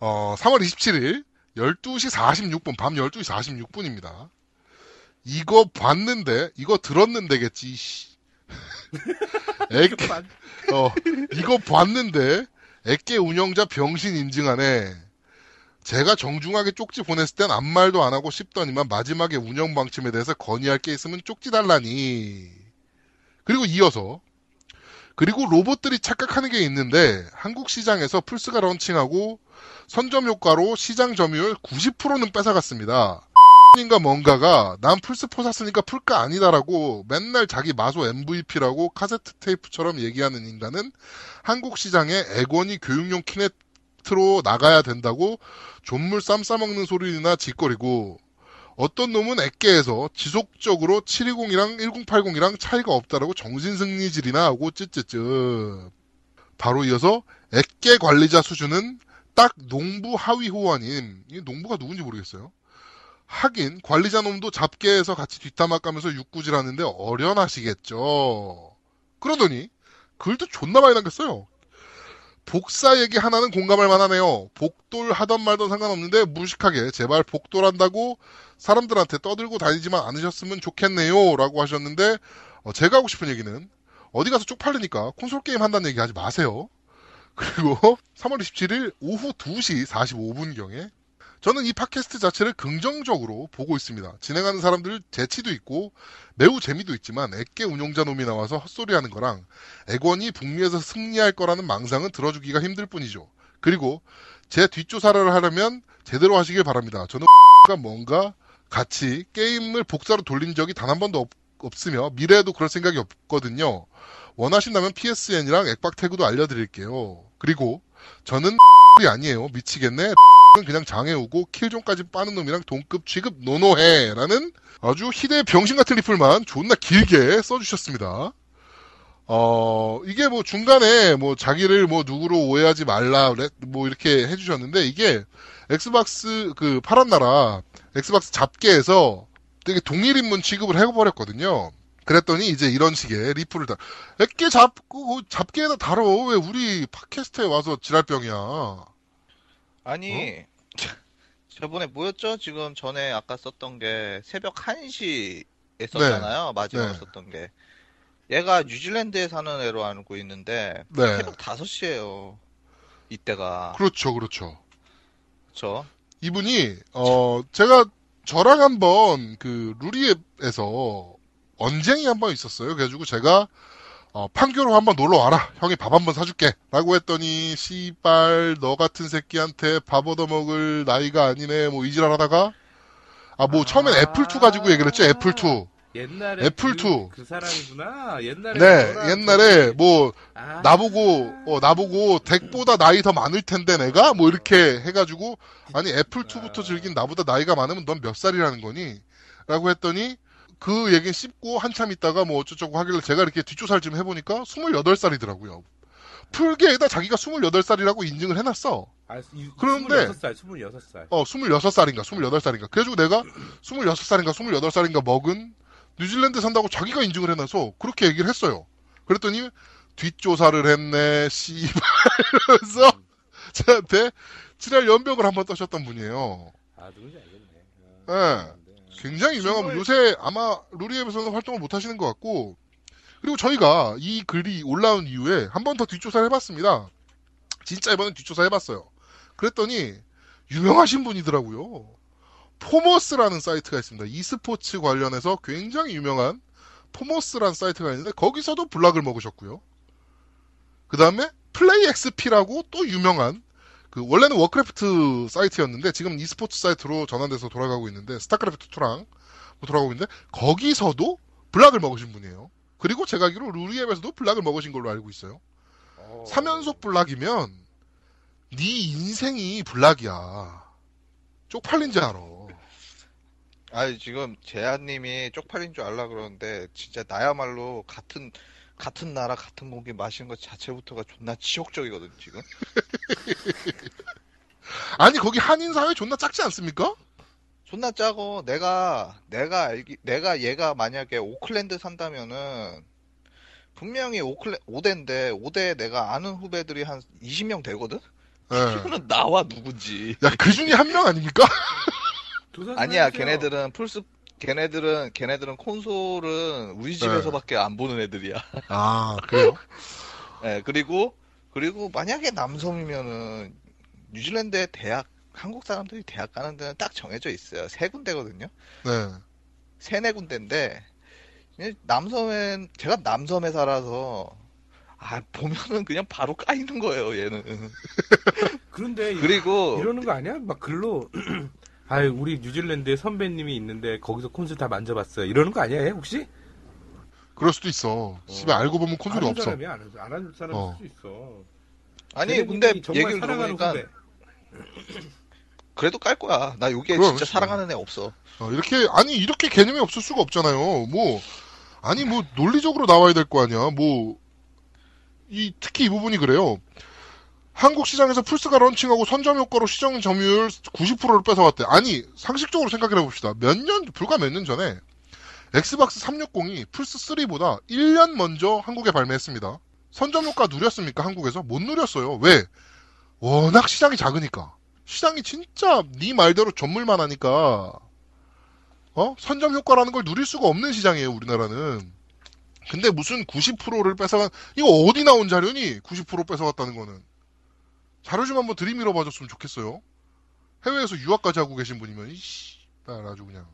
어, 3월 27일 12시 46분, 밤 12시 46분입니다. 이거 봤는데, 이거 들었는데겠지, 씨. 애깨, 어, 이거 봤는데, 애깨 운영자 병신 인증하네. 제가 정중하게 쪽지 보냈을 땐 아무 말도 안 하고 씹더니만 마지막에 운영 방침에 대해서 건의할 게 있으면 쪽지 달라니. 그리고 이어서 그리고 로봇들이 착각하는 게 있는데 한국 시장에서 플스가 런칭하고 선점 효과로 시장 점유율 90%는 뺏어갔습니다. 인가 뭔가가 난 플스4 샀으니까 풀가 아니다라고 맨날 자기 마소 MVP라고 카세트 테이프처럼 얘기하는 인간은 한국 시장에 애권이 교육용 키 네트로 나가야 된다고 존물 쌈 싸먹는 소리나 짓거리고 어떤 놈은 애깨에서 지속적으로 720이랑 1080이랑 차이가 없다라고 정신승리질이나 하고 쯧쯧쯧. 바로 이어서 애깨 관리자 수준은 딱 농부 하위 호환인 이 농부가 누군지 모르겠어요. 하긴 관리자 놈도 잡게해서 같이 뒷담화 까면서 육구질 하는데 어련하시겠죠. 그러더니 글도 존나 많이 남겼어요. 복사 얘기 하나는 공감할 만하네요. 복돌 하던 말던 상관없는데 무식하게 제발 복돌한다고 사람들한테 떠들고 다니지만 않으셨으면 좋겠네요. 라고 하셨는데 어, 제가 하고 싶은 얘기는 어디 가서 쪽팔리니까 콘솔 게임 한다는 얘기 하지 마세요. 그리고 3월 27일 오후 2시 45분경에 저는 이 팟캐스트 자체를 긍정적으로 보고 있습니다. 진행하는 사람들 재치도 있고 매우 재미도 있지만 애깨 운용자 놈이 나와서 헛소리하는 거랑 애권이 북미에서 승리할 거라는 망상은 들어주기가 힘들 뿐이죠. 그리고 제 뒷조사를 하려면 제대로 하시길 바랍니다. 저는 가 뭔가 같이 게임을 복사로 돌린 적이 단 한 번도 없 으며 미래에도 그럴 생각이 없거든요. 원하신다면 PSN이랑 액박 태그도 알려드릴게요. 그리고 저는 이 아니에요. 미치겠네. 은 그냥 장애 우고 킬존까지 빠는 놈이랑 동급 취급 노노해라는 아주 희대의 병신 같은 리플만 존나 길게 써주셨습니다. 어 이게 뭐 중간에 뭐 자기를 뭐 누구로 오해하지 말라 뭐 이렇게 해주셨는데 이게 엑스박스 그 파란 나라 엑스박스 잡게에서 되게 동일 인물 취급을 해버렸거든요. 그랬더니 이제 이런 식의 리플을 다 애게 잡고 잡게에다 다뤄 왜 우리 팟캐스트에 와서 지랄병이야. 아니, 저번에 뭐였죠? 지금 전에 아까 썼던 게 새벽 1시에 썼잖아요. 마지막으로 네. 썼던 게. 얘가 뉴질랜드에 사는 애로 알고 있는데 네. 새벽 5시에요. 이때가. 그렇죠, 그렇죠. 그렇죠. 이분이 어 제가 저랑 한번 그 루리앱에서 언쟁이 한번 있었어요. 그래가지고 제가 어, 판교로 한번 놀러 와라. 형이 밥 한번 사줄게. 라고 했더니 씨발 너 같은 새끼한테 밥 얻어먹을 나이가 아니네. 뭐 이지랄 하다가 아뭐 처음엔 애플2 가지고 얘기를 했죠. 애플2. 옛날에 애플2. 그, 그 사람이구나. 옛날에 네, 옛날에 뭐 아. 나보고 어 나보고 댁보다 나이 더 많을 텐데 내가 뭐 이렇게 해가지고 아니 애플 2부터 즐긴 나보다 나이가 많으면 넌 몇 살이라는 거니? 라고 했더니 그 얘기는 씹고 한참 있다가 뭐 어쩌저쩌고 하길래 제가 이렇게 뒷조사를 좀 해보니까 28살이더라고요. 플게에다 자기가 28살이라고 인증을 해놨어. 아, 이- 그런데- 26살, 26살. 어, 26살인가, 28살인가. 그래가지고 내가 26살인가, 28살인가 먹은 뉴질랜드 산다고 자기가 인증을 해놔서 그렇게 얘기를 했어요. 그랬더니 뒷조사를 했네, 씨발. 이러면서 저한테 지랄 연벽을 한번 떠셨던 분이에요. 아, 누군지 알겠네. 예. 아, 굉장히 유명한 분. 요새 아마 루리앱에서는 활동을 못 하시는 것 같고, 그리고 저희가 이 글이 올라온 이후에 한 번 더 뒷조사를 해봤습니다. 진짜 이번엔 뒷조사 해봤어요. 그랬더니 유명하신 분이더라고요. 포모스라는 사이트가 있습니다. e스포츠 관련해서 굉장히 유명한 포모스라는 사이트가 있는데 거기서도 block을 먹으셨고요. 그 다음에 플레이 XP라고 또 유명한 그 원래는 워크래프트 사이트였는데 지금 e스포츠 사이트로 전환돼서 돌아가고 있는데 스타크래프트 2랑 뭐 돌아가고 있는데 거기서도 block을 먹으신 분이에요. 그리고 제가 알기로 루리앱에서도 블락을 먹으신 걸로 알고 있어요. 어. 3연속 블락이면 네 인생이 블락이야. 쪽팔린 줄 알아. 아니, 지금 재한님이 쪽팔린 줄 알라 그러는데, 진짜 나야말로 같은, 같은 나라, 같은 공기 마시는 것 자체부터가 존나 치욕적이거든, 지금. 아니 거기 한인 사회 존나 작지 않습니까? 존나 짜고, 내가, 내가 알기, 내가 얘가 만약에 오클랜드 산다면은, 분명히 오클랜, 5대인데, 5대에 내가 아는 후배들이 한 20명 되거든? 예. 그러면 나와 누군지. 야, 그 중에 한 명 아닙니까? 아니야. 걔네들은 플스, 걔네들은, 걔네들은 콘솔은 우리 집에서밖에 안 보는 애들이야. 아, 그래요? 예, 그리고, 그리고 만약에 남섬이면은, 뉴질랜드의 대학, 한국 사람들이 대학 가는 데는 딱 정해져 있어요. 세 군데거든요. 네. 세네 군데인데, 이 남섬엔, 제가 남섬에 살아서, 아, 보면은 그냥 바로 까이는 거예요, 얘는. 그런데 이- 그리고, 이러는 거 아니야? 막 글로 아유 우리 뉴질랜드에 선배님이 있는데 거기서 콘솔 다 만져봤어요. 이러는 거 아니야? 얘 혹시? 그럴 수도 있어. 집에 알고 보면 콘솔이 없어. 사람이 안 안, 아는 사람일 어. 수도 있어. 아니, 근데 얘기를 사랑하는 들어보니까. 그래도 깔 거야. 나 여기에 그럼, 진짜 진짜. 사랑하는 애 없어. 어, 이렇게, 아니, 이렇게 개념이 없을 수가 없잖아요. 뭐, 아니, 뭐, 논리적으로 나와야 될 거 아니야. 뭐, 이, 특히 이 부분이 그래요. 한국 시장에서 플스가 런칭하고 선점 효과로 시장 점유율 90%를 뺏어갔대. 아니, 상식적으로 생각해 봅시다. 몇 년, 불과 몇 년 전에, 엑스박스 360이 플스3보다 1년 먼저 한국에 발매했습니다. 선점 효과 누렸습니까? 한국에서? 못 누렸어요. 왜? 워낙 시장이 작으니까. 시장이 진짜 네 말대로 전물만 하니까 어? 선점 효과라는 걸 누릴 수가 없는 시장이에요, 우리나라는. 근데 무슨 90%를 뺏어간 이거 어디 나온 자료니? 90% 뺏어갔다는 거는. 자료 좀 한번 들이밀어 봐줬으면 좋겠어요. 해외에서 유학까지 하고 계신 분이면 이씨, 날 아주 그냥.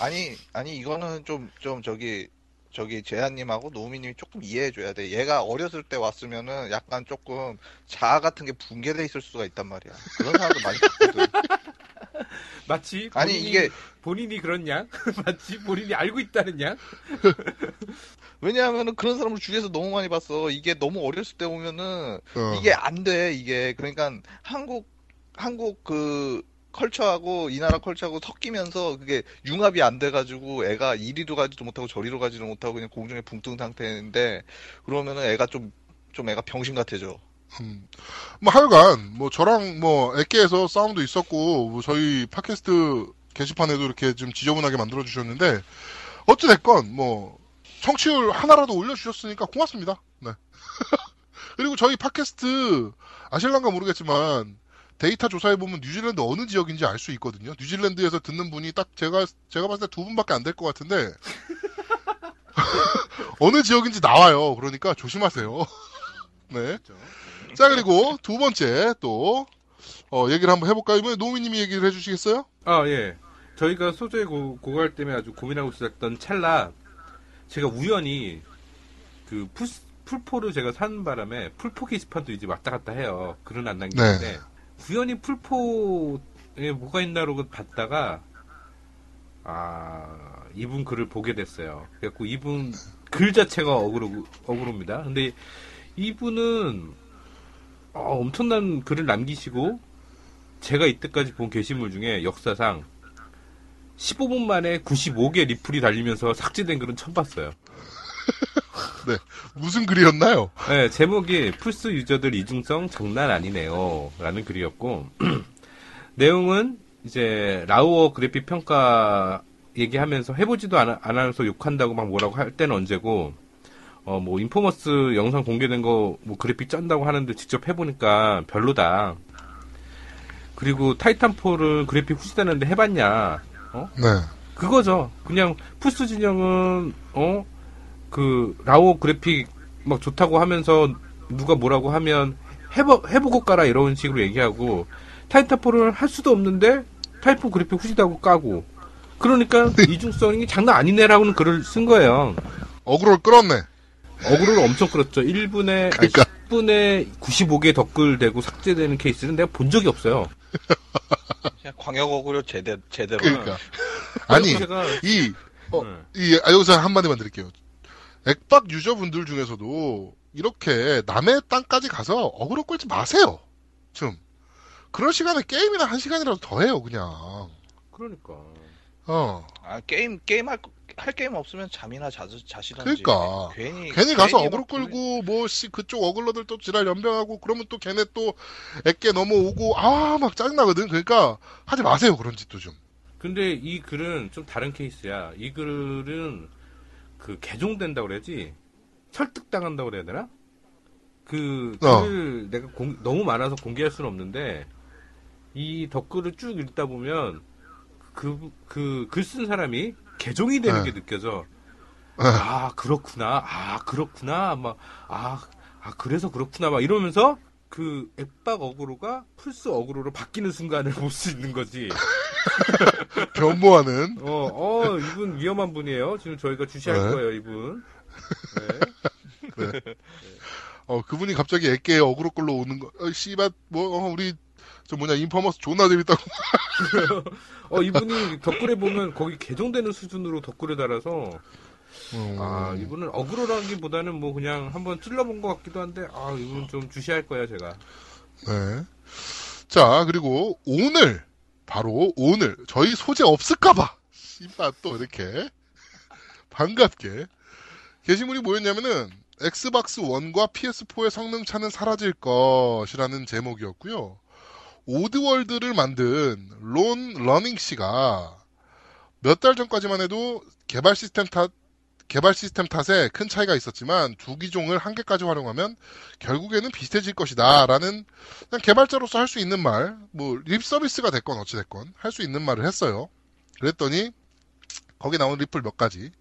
아니, 아니, 이거는 좀, 좀, 저기, 저기, 재한님하고 노우미님이 조금 이해해줘야 돼. 얘가 어렸을 때 왔으면은 약간 조금 자아 같은 게 붕괴돼 있을 수가 있단 말이야. 그런 사람도 많이 봤거든. 마치 아니, 본인이, 이게- 본인이 그런 양 마치 본인이 알고 있다는 양 왜냐하면은 그런 사람을 주위에서 너무 많이 봤어. 이게 너무 어렸을 때 보면은 어. 이게 안 돼. 이게 그러니까 한국 한국 그 컬처하고 이 나라 컬처하고 섞이면서 그게 융합이 안 돼가지고 애가 이리로 가지도 못하고 저리로 가지도 못하고 그냥 공중에 붕뜬 상태인데 그러면은 애가 좀 좀 애가 병신 같아져. 음. 뭐 하여간 뭐 저랑 뭐 애께에서 싸움도 있었고 뭐 저희 팟캐스트 게시판에도 이렇게 좀 지저분하게 만들어 주셨는데 어찌 됐건 뭐 청취율 하나라도 올려 주셨으니까 고맙습니다. 네. 그리고 저희 팟캐스트 아실란가 모르겠지만 데이터 조사해 보면 뉴질랜드 어느 지역인지 알 수 있거든요. 뉴질랜드에서 듣는 분이 딱 제가 제가 봤을 때 두 분밖에 안 될 것 같은데 어느 지역인지 나와요. 그러니까 조심하세요. 네. 자 그리고 두 번째 또 어, 얘기를 한번 해볼까요? 이번에 노미님이 얘기를 해주시겠어요? 아, 예. 저희가 소재 고, 고갈 때문에 아주 고민하고 있었던 찰나, 제가 우연히, 그, 풀, 풀포를 제가 사는 바람에, 풀포 게시판도 이제 왔다 갔다 해요. 글은 안 남기는데, 우연히 풀포에 뭐가 있나로 봤다가, 아, 이분 글을 보게 됐어요. 그래갖고 이분 글 자체가 어그로, 어그로입니다. 근데 이분은, 어, 엄청난 글을 남기시고, 제가 이때까지 본 게시물 중에 역사상 15분 만에 95개 리플이 달리면서 삭제된 글은 처음 봤어요. 무슨 글이었나요? 네, 제목이 플스 유저들 이중성 장난 아니네요. 라는 글이었고, 내용은 이제 라우어 그래픽 평가 얘기하면서 해보지도 않, 않아서 욕한다고 막 뭐라고 할 때는 언제고, 어, 뭐, 인포머스 영상 공개된 거, 뭐, 그래픽 쩐다고 하는데 직접 해보니까 별로다. 그리고 타이탄4를 그래픽 후시다는데 해봤냐. 네. 그거죠. 그냥 플스 진영은 어 그 라오 그래픽 막 좋다고 하면서 누가 뭐라고 하면 해보 해보고 까라 이런 식으로 얘기하고 타이탄폴을 할 수도 없는데 타이탄 그래픽 후지다고 까고 그러니까 이중성이 장난 아니네라고는 글을 쓴 거예요. 어그로를 끌었네. 어그로를 엄청 끌었죠. 1분에 그러니까. 10분에 95개 덧글 되고 삭제되는 케이스는 내가 본 적이 없어요. 그냥 광역 어그로 제대 제대로. 그러니까. 아니, 제가 이, 어, 네. 이, 아, 여기서 한마디만 드릴게요. 액박 유저분들 중에서도 이렇게 남의 땅까지 가서 어그로 끌지 마세요. 좀. 그럴 시간에 게임이나 한 시간이라도 더 해요, 그냥. 그러니까 어. 아 게임 게임 할, 할 게임 없으면 잠이나 자, 자시던지. 그러니까. 괜히 괜히 가서 괜히 어그로 끌고, 뭐, 씨, 그쪽 어글러들 또 지랄 염병하고, 그러면 또 걔네 또 엑게 넘어오고, 아, 막 짜증나거든. 그러니까, 하지 마세요, 그런 짓도 좀. 근데 이 글은 좀 다른 케이스야. 이 글은 그 개종된다고 그래야지 설득당한다고 그래야 되나? 그 어. 글을 내가 공- 너무 많아서 공개할 수는 없는데 이 덧글을 쭉 읽다 보면 그 그 글 쓴 사람이 개종이 되는 네. 게 느껴져. 네. 아 그렇구나. 아 그렇구나. 막아 아, 그래서 그렇구나. 막 이러면서 그 액박 어그로가 플스 어그로로 바뀌는 순간을 볼 수 있는 거지. 변모하는. 어, 어, 이분 위험한 분이에요. 지금 저희가 주시할 네. 거예요, 이분. 네. 어, 그분이 갑자기 엑게 어그로 끌로 오는 거, 어, 씨발, 뭐, 어, 우리, 저 뭐냐, 인퍼머스 존나 재밌다고. 어, 이분이 덧글에 보면 거기 개종되는 수준으로 덧글을 달아서, 음. 아, 이분은 어그로라기보다는 뭐 그냥 한번 찔러본 것 같기도 한데, 아, 이분 좀 주시할 거야, 제가. 네. 자, 그리고 오늘, 바로 오늘, 저희 소재 없을까봐, 씨발, 또 이렇게, 반갑게, 게시물이 뭐였냐면은, 엑스박스 1과 PS4의 성능 차는 사라질 것이라는 제목이었고요. 오드월드를 만든 론 래닝 씨가 몇 달 전까지만 해도 개발 시스템 탓, 개발 시스템 탓에 큰 차이가 있었지만 두 기종을 한계까지 활용하면 결국에는 비슷해질 것이다. 라는 그냥 개발자로서 할 수 있는 말, 뭐, 립 서비스가 됐건 어찌 됐건 할 수 있는 말을 했어요. 그랬더니, 거기 나온 리플 몇 가지.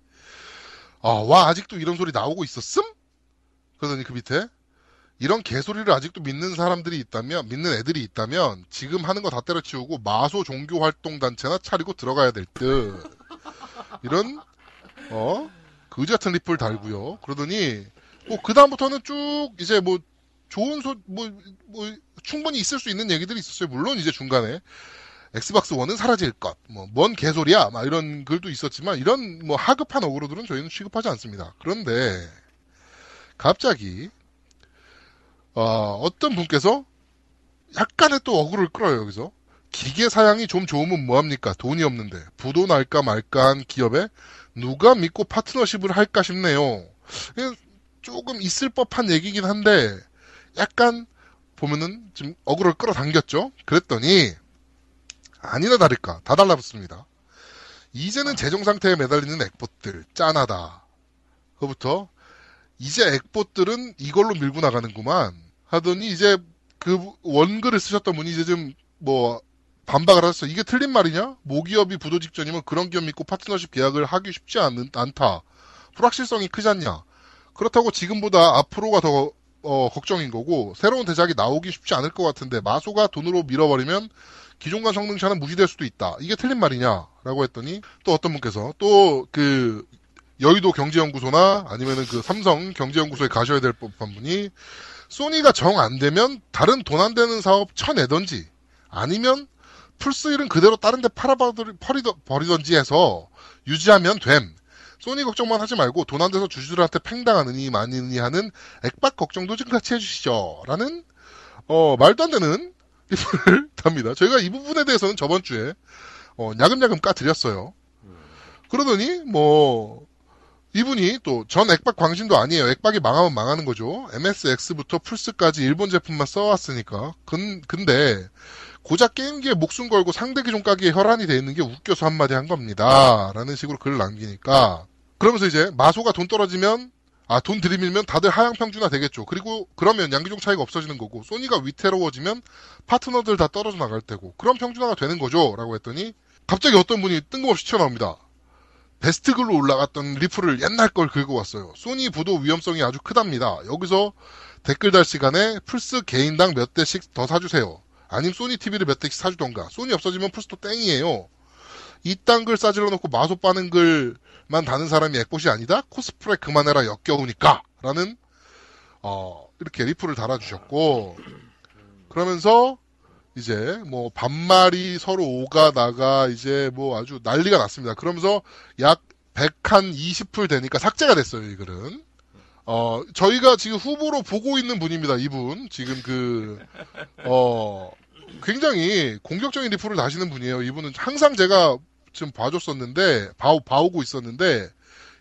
아, 와, 아직도 이런 소리 나오고 있었음? 그러더니 그 밑에, 이런 개소리를 아직도 믿는 사람들이 있다면, 믿는 애들이 있다면, 지금 하는 거 다 때려치우고, 마소 종교 활동 단체나 차리고 들어가야 될 듯. 이런, 어? 그지 같은 리플 달고요. 그러더니, 뭐, 그 다음부터는 쭉, 이제 뭐, 좋은 소, 뭐, 뭐, 충분히 있을 수 있는 얘기들이 있었어요. 물론 이제 중간에 엑스박스 원은 사라질 것. 뭐, 뭔 개소리야. 막 이런 글도 있었지만, 이런 뭐 하급한 어그로들은 저희는 취급하지 않습니다. 그런데, 갑자기, 어, 어떤 분께서 약간의 또 어그로를 끌어요, 여기서. 기계 사양이 좀 좋으면 뭐합니까? 돈이 없는데. 부도 날까 말까 한 기업에 누가 믿고 파트너십을 할까 싶네요. 조금 있을 법한 얘기긴 한데, 약간 보면은 지금 어그로를 끌어당겼죠? 그랬더니, 아니나 다를까 다 달라붙습니다. 이제는 재정 상태에 매달리는 액봇들 짠하다. 그부터 이제 액봇들은 이걸로 밀고 나가는구만 하더니 이제 그 원글을 쓰셨던 분이 이제 좀 뭐 반박을 하셨어. 이게 틀린 말이냐? 모기업이 부도 직전이면 그런 기업 믿고 파트너십 계약을 하기 쉽지 않, 않다. 불확실성이 크지 않냐? 그렇다고 지금보다 앞으로가 더 어, 걱정인 거고 새로운 대작이 나오기 쉽지 않을 것 같은데 마소가 돈으로 밀어버리면 기존과 성능차는 무시될 수도 있다. 이게 틀린 말이냐라고 했더니 또 어떤 분께서 또 그 여의도 경제연구소나 아니면은 그 삼성 경제연구소에 가셔야 될 법한 분이 소니가 정 안 되면 다른 돈 안 되는 사업 쳐내던지 아니면 플스 1은 그대로 다른 데 팔아버리던지 해서 유지하면 됨. 소니 걱정만 하지 말고 돈 안 돼서 주주들한테 팽당하느니 마느니 하는 액박 걱정도 좀 같이 해주시죠. 라는 어, 말도 안 되는 리플을 답니다. 저희가 이 부분에 대해서는 저번 주에 어, 야금야금 까드렸어요. 그러더니 뭐 이분이 또 전 액박 광신도 아니에요. 액박이 망하면 망하는 거죠. MSX부터 플스까지 일본 제품만 써왔으니까. 근, 근데 고작 게임기에 목숨 걸고 상대 기종 가기에 혈안이 돼 있는 게 웃겨서 한마디 한 겁니다. 라는 식으로 글을 남기니까 그러면서 이제 마소가 돈 떨어지면 아, 돈 들이밀면 다들 하향 평준화 되겠죠. 그리고 그러면 양기종 차이가 없어지는 거고 소니가 위태로워지면 파트너들 다 떨어져 나갈 테고 그런 평준화가 되는 거죠. 라고 했더니 갑자기 어떤 분이 뜬금없이 튀어나옵니다. 베스트 글로 올라갔던 리플을 옛날 걸 긁어 왔어요. 소니 부도 위험성이 아주 크답니다. 여기서 댓글 달 시간에 플스 개인당 몇 대씩 더 사주세요. 아님 소니 TV를 몇 대씩 사주던가. 소니 없어지면 플스도 땡이에요. 이딴 글 싸질러 놓고 마소 빠는 글만 다는 사람이 액봇이 아니다? 코스프레 그만해라 역겨우니까. 라는, 어, 이렇게 리플을 달아주셨고, 그러면서, 이제, 뭐, 반말이 서로 오가다가, 이제, 뭐, 아주 난리가 났습니다. 그러면서 약 100한 20풀 되니까 삭제가 됐어요, 이 글은. 어, 저희가 지금 후보로 보고 있는 분입니다, 이분. 지금 그, 어, 굉장히 공격적인 리플을 다시는 분이에요. 이분은 항상 제가 지금 봐줬었는데, 봐, 봐오고 있었는데,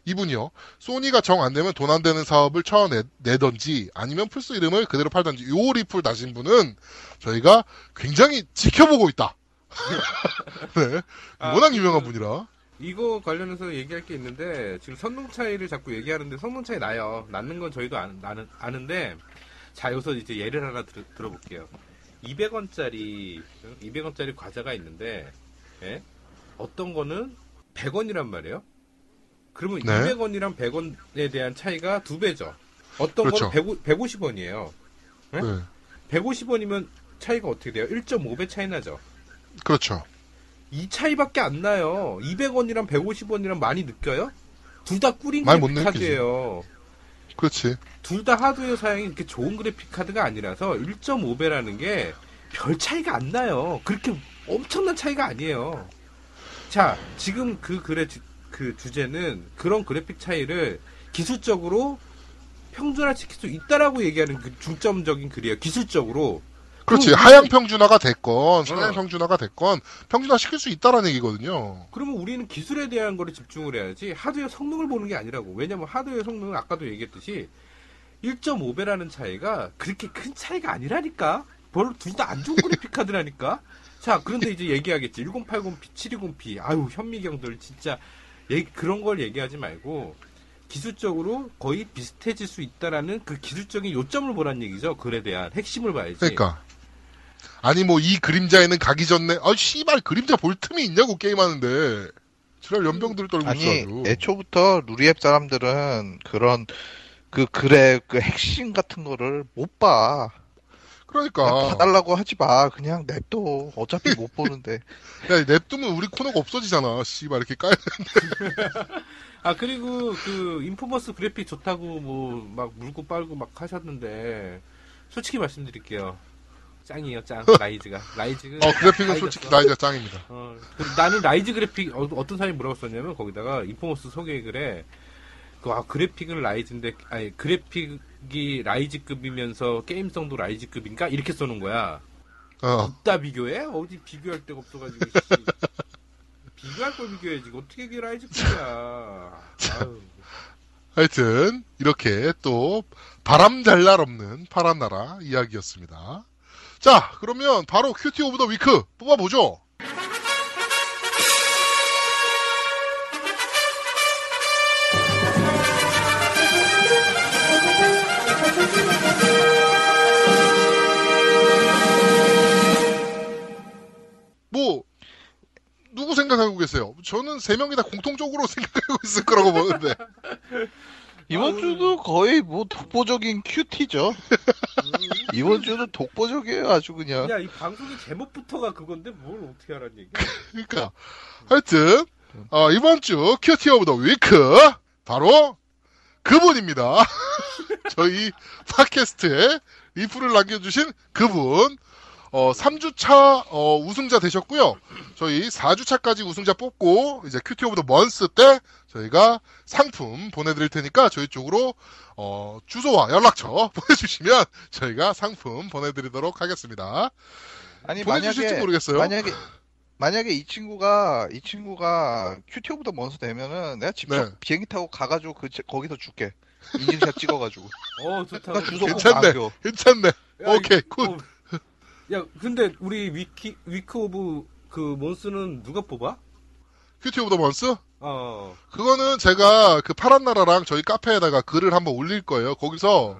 이분이요. 소니가 정 안 되면 돈 안 되는 사업을 쳐내던지, 아니면 플스 이름을 그대로 팔던지, 요 리플 다신 분은 저희가 굉장히 지켜보고 있다. 네. 워낙 유명한 분이라. 이거 관련해서 얘기할 게 있는데 지금 성능 차이를 자꾸 얘기하는데 성능 차이 나요. 낳는 건 저희도 아, 나는, 아는데 자 여기서 이제 예를 하나 들, 어볼게요 200원짜리 200원짜리 과자가 있는데 예? 어떤 거는 100원이란 말이에요. 그러면 네. 200원이랑 100원에 대한 차이가 두 배죠. 어떤 그렇죠. 거는 100, 150원이에요. 네? 네. 150원이면 차이가 어떻게 돼요? 1.5배 차이 나죠. 그렇죠. 이 차이밖에 안 나요. 200원이랑 150원이랑 많이 느껴요? 둘 다 꿀인 그래픽 카드예요. 그렇지. 둘 다 하드웨어 사양이 이렇게 좋은 그래픽 카드가 아니라서 1.5배라는 게 별 차이가 안 나요. 그렇게 엄청난 차이가 아니에요. 자, 지금 그 글의 주, 그 주제는 그런 그래픽 차이를 기술적으로 평준화 시킬 수 있다라고 얘기하는 그 중점적인 글이에요. 기술적으로. 그렇지. 그럼 하향 우리- 평준화가 됐건, 상향 어. 평준화가 됐건, 평준화 시킬 수 있다라는 얘기거든요. 그러면 우리는 기술에 대한 거를 집중을 해야지 하드웨어 성능을 보는 게 아니라고. 왜냐면 하드웨어 성능은 아까도 얘기했듯이 1.5배라는 차이가 그렇게 큰 차이가 아니라니까. 별로 둘 다 안 좋은 그래픽 카드라니까. 자, 그런데 이제 얘기하겠지. 1080p, 720p. 아유, 현미경들 진짜 얘- 그런 걸 얘기하지 말고 기술적으로 거의 비슷해질 수 있다라는 그 기술적인 요점을 보란 얘기죠. 글에 대한 핵심을 봐야지. 그러니까. 아니, 뭐, 이 그림자에는 가기 전에, 아, 씨발, 그림자 볼 틈이 있냐고, 게임하는데. 지랄 연병들 떨고 아니 있어. 애초부터 루리앱 사람들은 그런 그 글의 그 핵심 같은 거를 못 봐. 그러니까. 봐달라고 하지 마. 그냥 냅둬. 어차피 못 보는데. 야, 냅두면 우리 코너가 없어지잖아. 씨발, 이렇게 까야 아 그리고 그 인퍼머스 그래픽 좋다고 뭐 막 물고 빨고 막 하셨는데 솔직히 말씀드릴게요. 짱이에요, 짱. 라이즈가. 라이즈가. 어, 그래픽은 다 솔직히. 라이즈가 짱입니다. 어, 그 나는 라이즈 그래픽, 어, 떤 사람이 뭐라고 썼냐면, 거기다가 인퍼머스 소개 글에, 그, 아, 그래픽은 라이즈인데, 아니, 그래픽이 라이즈급이면서 게임성도 라이즈급인가? 이렇게 써놓은 거야. 어, 어디다 비교해? 어디 비교할 데가 없어가지고, 씨. 비교할 걸 비교해야지. 어떻게 그게 라이즈급이야. 하여튼, 이렇게 또, 바람 잘 날 없는 파란 나라 이야기였습니다. 자, 그러면 바로 cutie of the week 뽑아보죠. 뭐, 누구 생각하고 계세요? 저는 세 명이 다 공통적으로 생각하고 있을 거라고 보는데. 이번 주도 거의 뭐 독보적인 cutie죠. 이번 주는 독보적이에요, 아주 그냥. 야, 이 방송의 제목부터가 그건데 뭘 어떻게 하라는 얘기야? 그러니까 하여튼 어, 이번 주 cutie of the week 바로 그분입니다. 저희 팟캐스트에 리플을 남겨주신 그분 어, 3주차 어, 우승자 되셨고요. 저희 4주차까지 우승자 뽑고 이제 cutie of the month 때 저희가 상품 보내드릴 테니까 저희 쪽으로 어, 주소와 연락처 보내주시면 저희가 상품 보내드리도록 하겠습니다. 아니 보내주실지 만약에 모르겠어요. 만약에 만약에 이 친구가 이 친구가 cutie of the month 되면은 내가 직접 네. 비행기 타고 가가지고 그 제- 거기서 줄게. 인증샷 찍어가지고. 어, 좋다. 그러니까 주소 꼭 괜찮네. 괜찮네. 야, 오케이, 이- good. 어, 야, 근데 우리 위키 week of 그 month는 누가 뽑아? cutie of the month? 어. 그거는 제가 그 파란 나라랑 저희 카페에다가 글을 한번 올릴 거예요. 거기서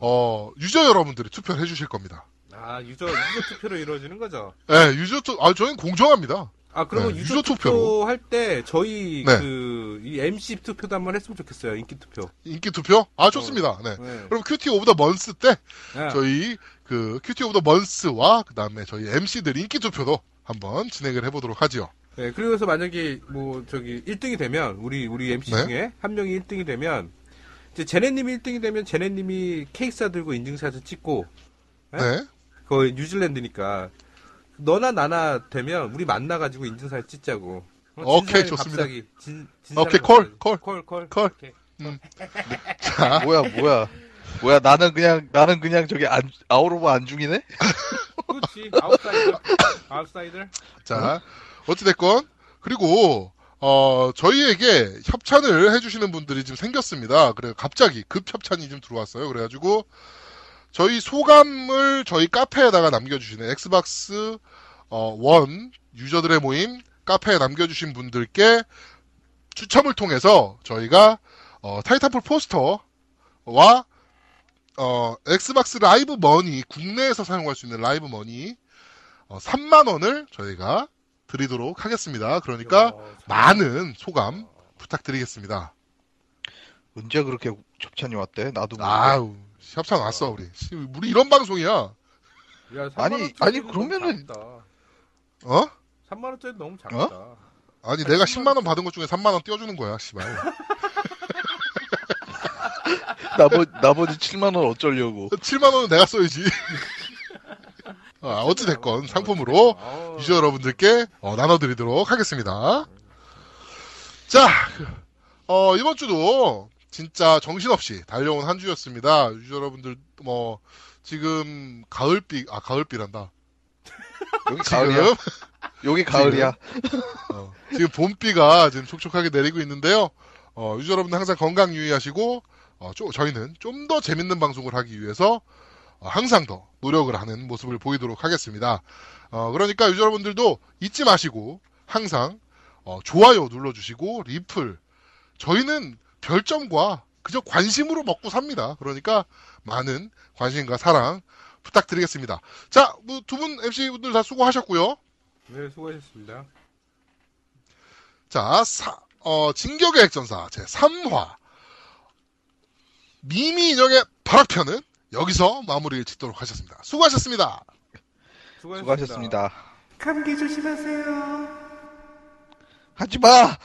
어 유저 여러분들이 투표를 해주실 겁니다. 아, 유저 유저 투표로 이루어지는 거죠. 예, 유저 투, 아 저희는 공정합니다. 아, 그러면 네, 유저, 유저. 투표 할 때 저희 네. 그이 MC 투표도 한번 했으면 좋겠어요. 인기 투표. 인기 투표? 아 좋습니다. 네. 네. 그럼 cutie of the month 때 네. 저희 그 cutie of the month와 그 다음에 저희 MC들 인기 투표도 한번 진행을 해보도록 하지요. 네, 그래서 만약에 뭐 저기 1등이 되면 우리 우리 MC 네. 중에 한 명이 1등이 되면 이제 제네님이 1등이 되면 제네님이 케이크 사 들고 인증샷을 찍고 네? 네. 그 뉴질랜드니까 너나 나나 되면 우리 만나가지고 인증사진 찍자고. 어, 오케이, 좋습니다. 갑자기 진, 진 오케이, 콜. 콜. 콜, 콜, 콜. 오케이. 자, 뭐야 뭐야 뭐야 나는 그냥 나는 그냥 저기 안, out of 안중이네. 그렇지. 아웃사이더. 아웃사이더. 자, 어찌됐건, 그리고, 어, 저희에게 협찬을 해주시는 분들이 지금 생겼습니다. 그래, 갑자기 급 협찬이 좀 들어왔어요. 그래가지고, 저희 소감을 저희 카페에다가 남겨주시는 엑스박스, 어, 원 유저들의 모임 카페에 남겨주신 분들께 추첨을 통해서 저희가, 어, 타이탄폴 포스터와, 어, 엑스박스 라이브 머니, 국내에서 사용할 수 있는 라이브 머니, 어, 3만 원을 저희가 드리도록 하겠습니다. 그러니까 어, 참. 많은 소감 부탁드리겠습니다. 언제 그렇게 협찬이 왔대? 나도 모르게. 아우 협찬 왔어 우리. 씨, 우리 이런 방송이야. 야, 3만 아니, 아니, 그러면은-. 어? 3만 원짜리 너무 작다. 아니 내가 10만 원 받은 것 중에 3만 원 띄워주는 거야, 씨발. 나머 나머지 7만 원 어쩌려고. 7만 원은 내가 써야지. 아, 어찌됐건 상품으로 어, 유저 여러분들께 어, 나눠드리도록 하겠습니다. 자, 어, 이번 주도 진짜 정신없이 달려온 한 주였습니다. 유저 여러분들 뭐 지금 가을비 아 가을비란다. 여기 가을이야. 지금 여기 가을이야. 어, 지금 봄비가 지금 촉촉하게 내리고 있는데요. 어, 유저 여러분들 항상 건강 유의하시고 어, 쪼- 저희는 좀 더 재밌는 방송을 하기 위해서 어, 항상 더 노력을 하는 모습을 보이도록 하겠습니다. 어, 그러니까 유저 여러분들도 잊지 마시고 항상 어, 좋아요 눌러주시고 리플 저희는 별점과 그저 관심으로 먹고 삽니다. 그러니까 많은 관심과 사랑 부탁드리겠습니다. 자, 뭐 두분 MC분들 다 수고하셨고요. 네, 수고하셨습니다. 자, 사, 어, 진격의 핵전사 제 3화 미미 인형의 발악편은 여기서 마무리를 짓도록 하셨습니다. 수고하셨습니다. 수고하셨습니다. 감기 조심하세요. 하지 마.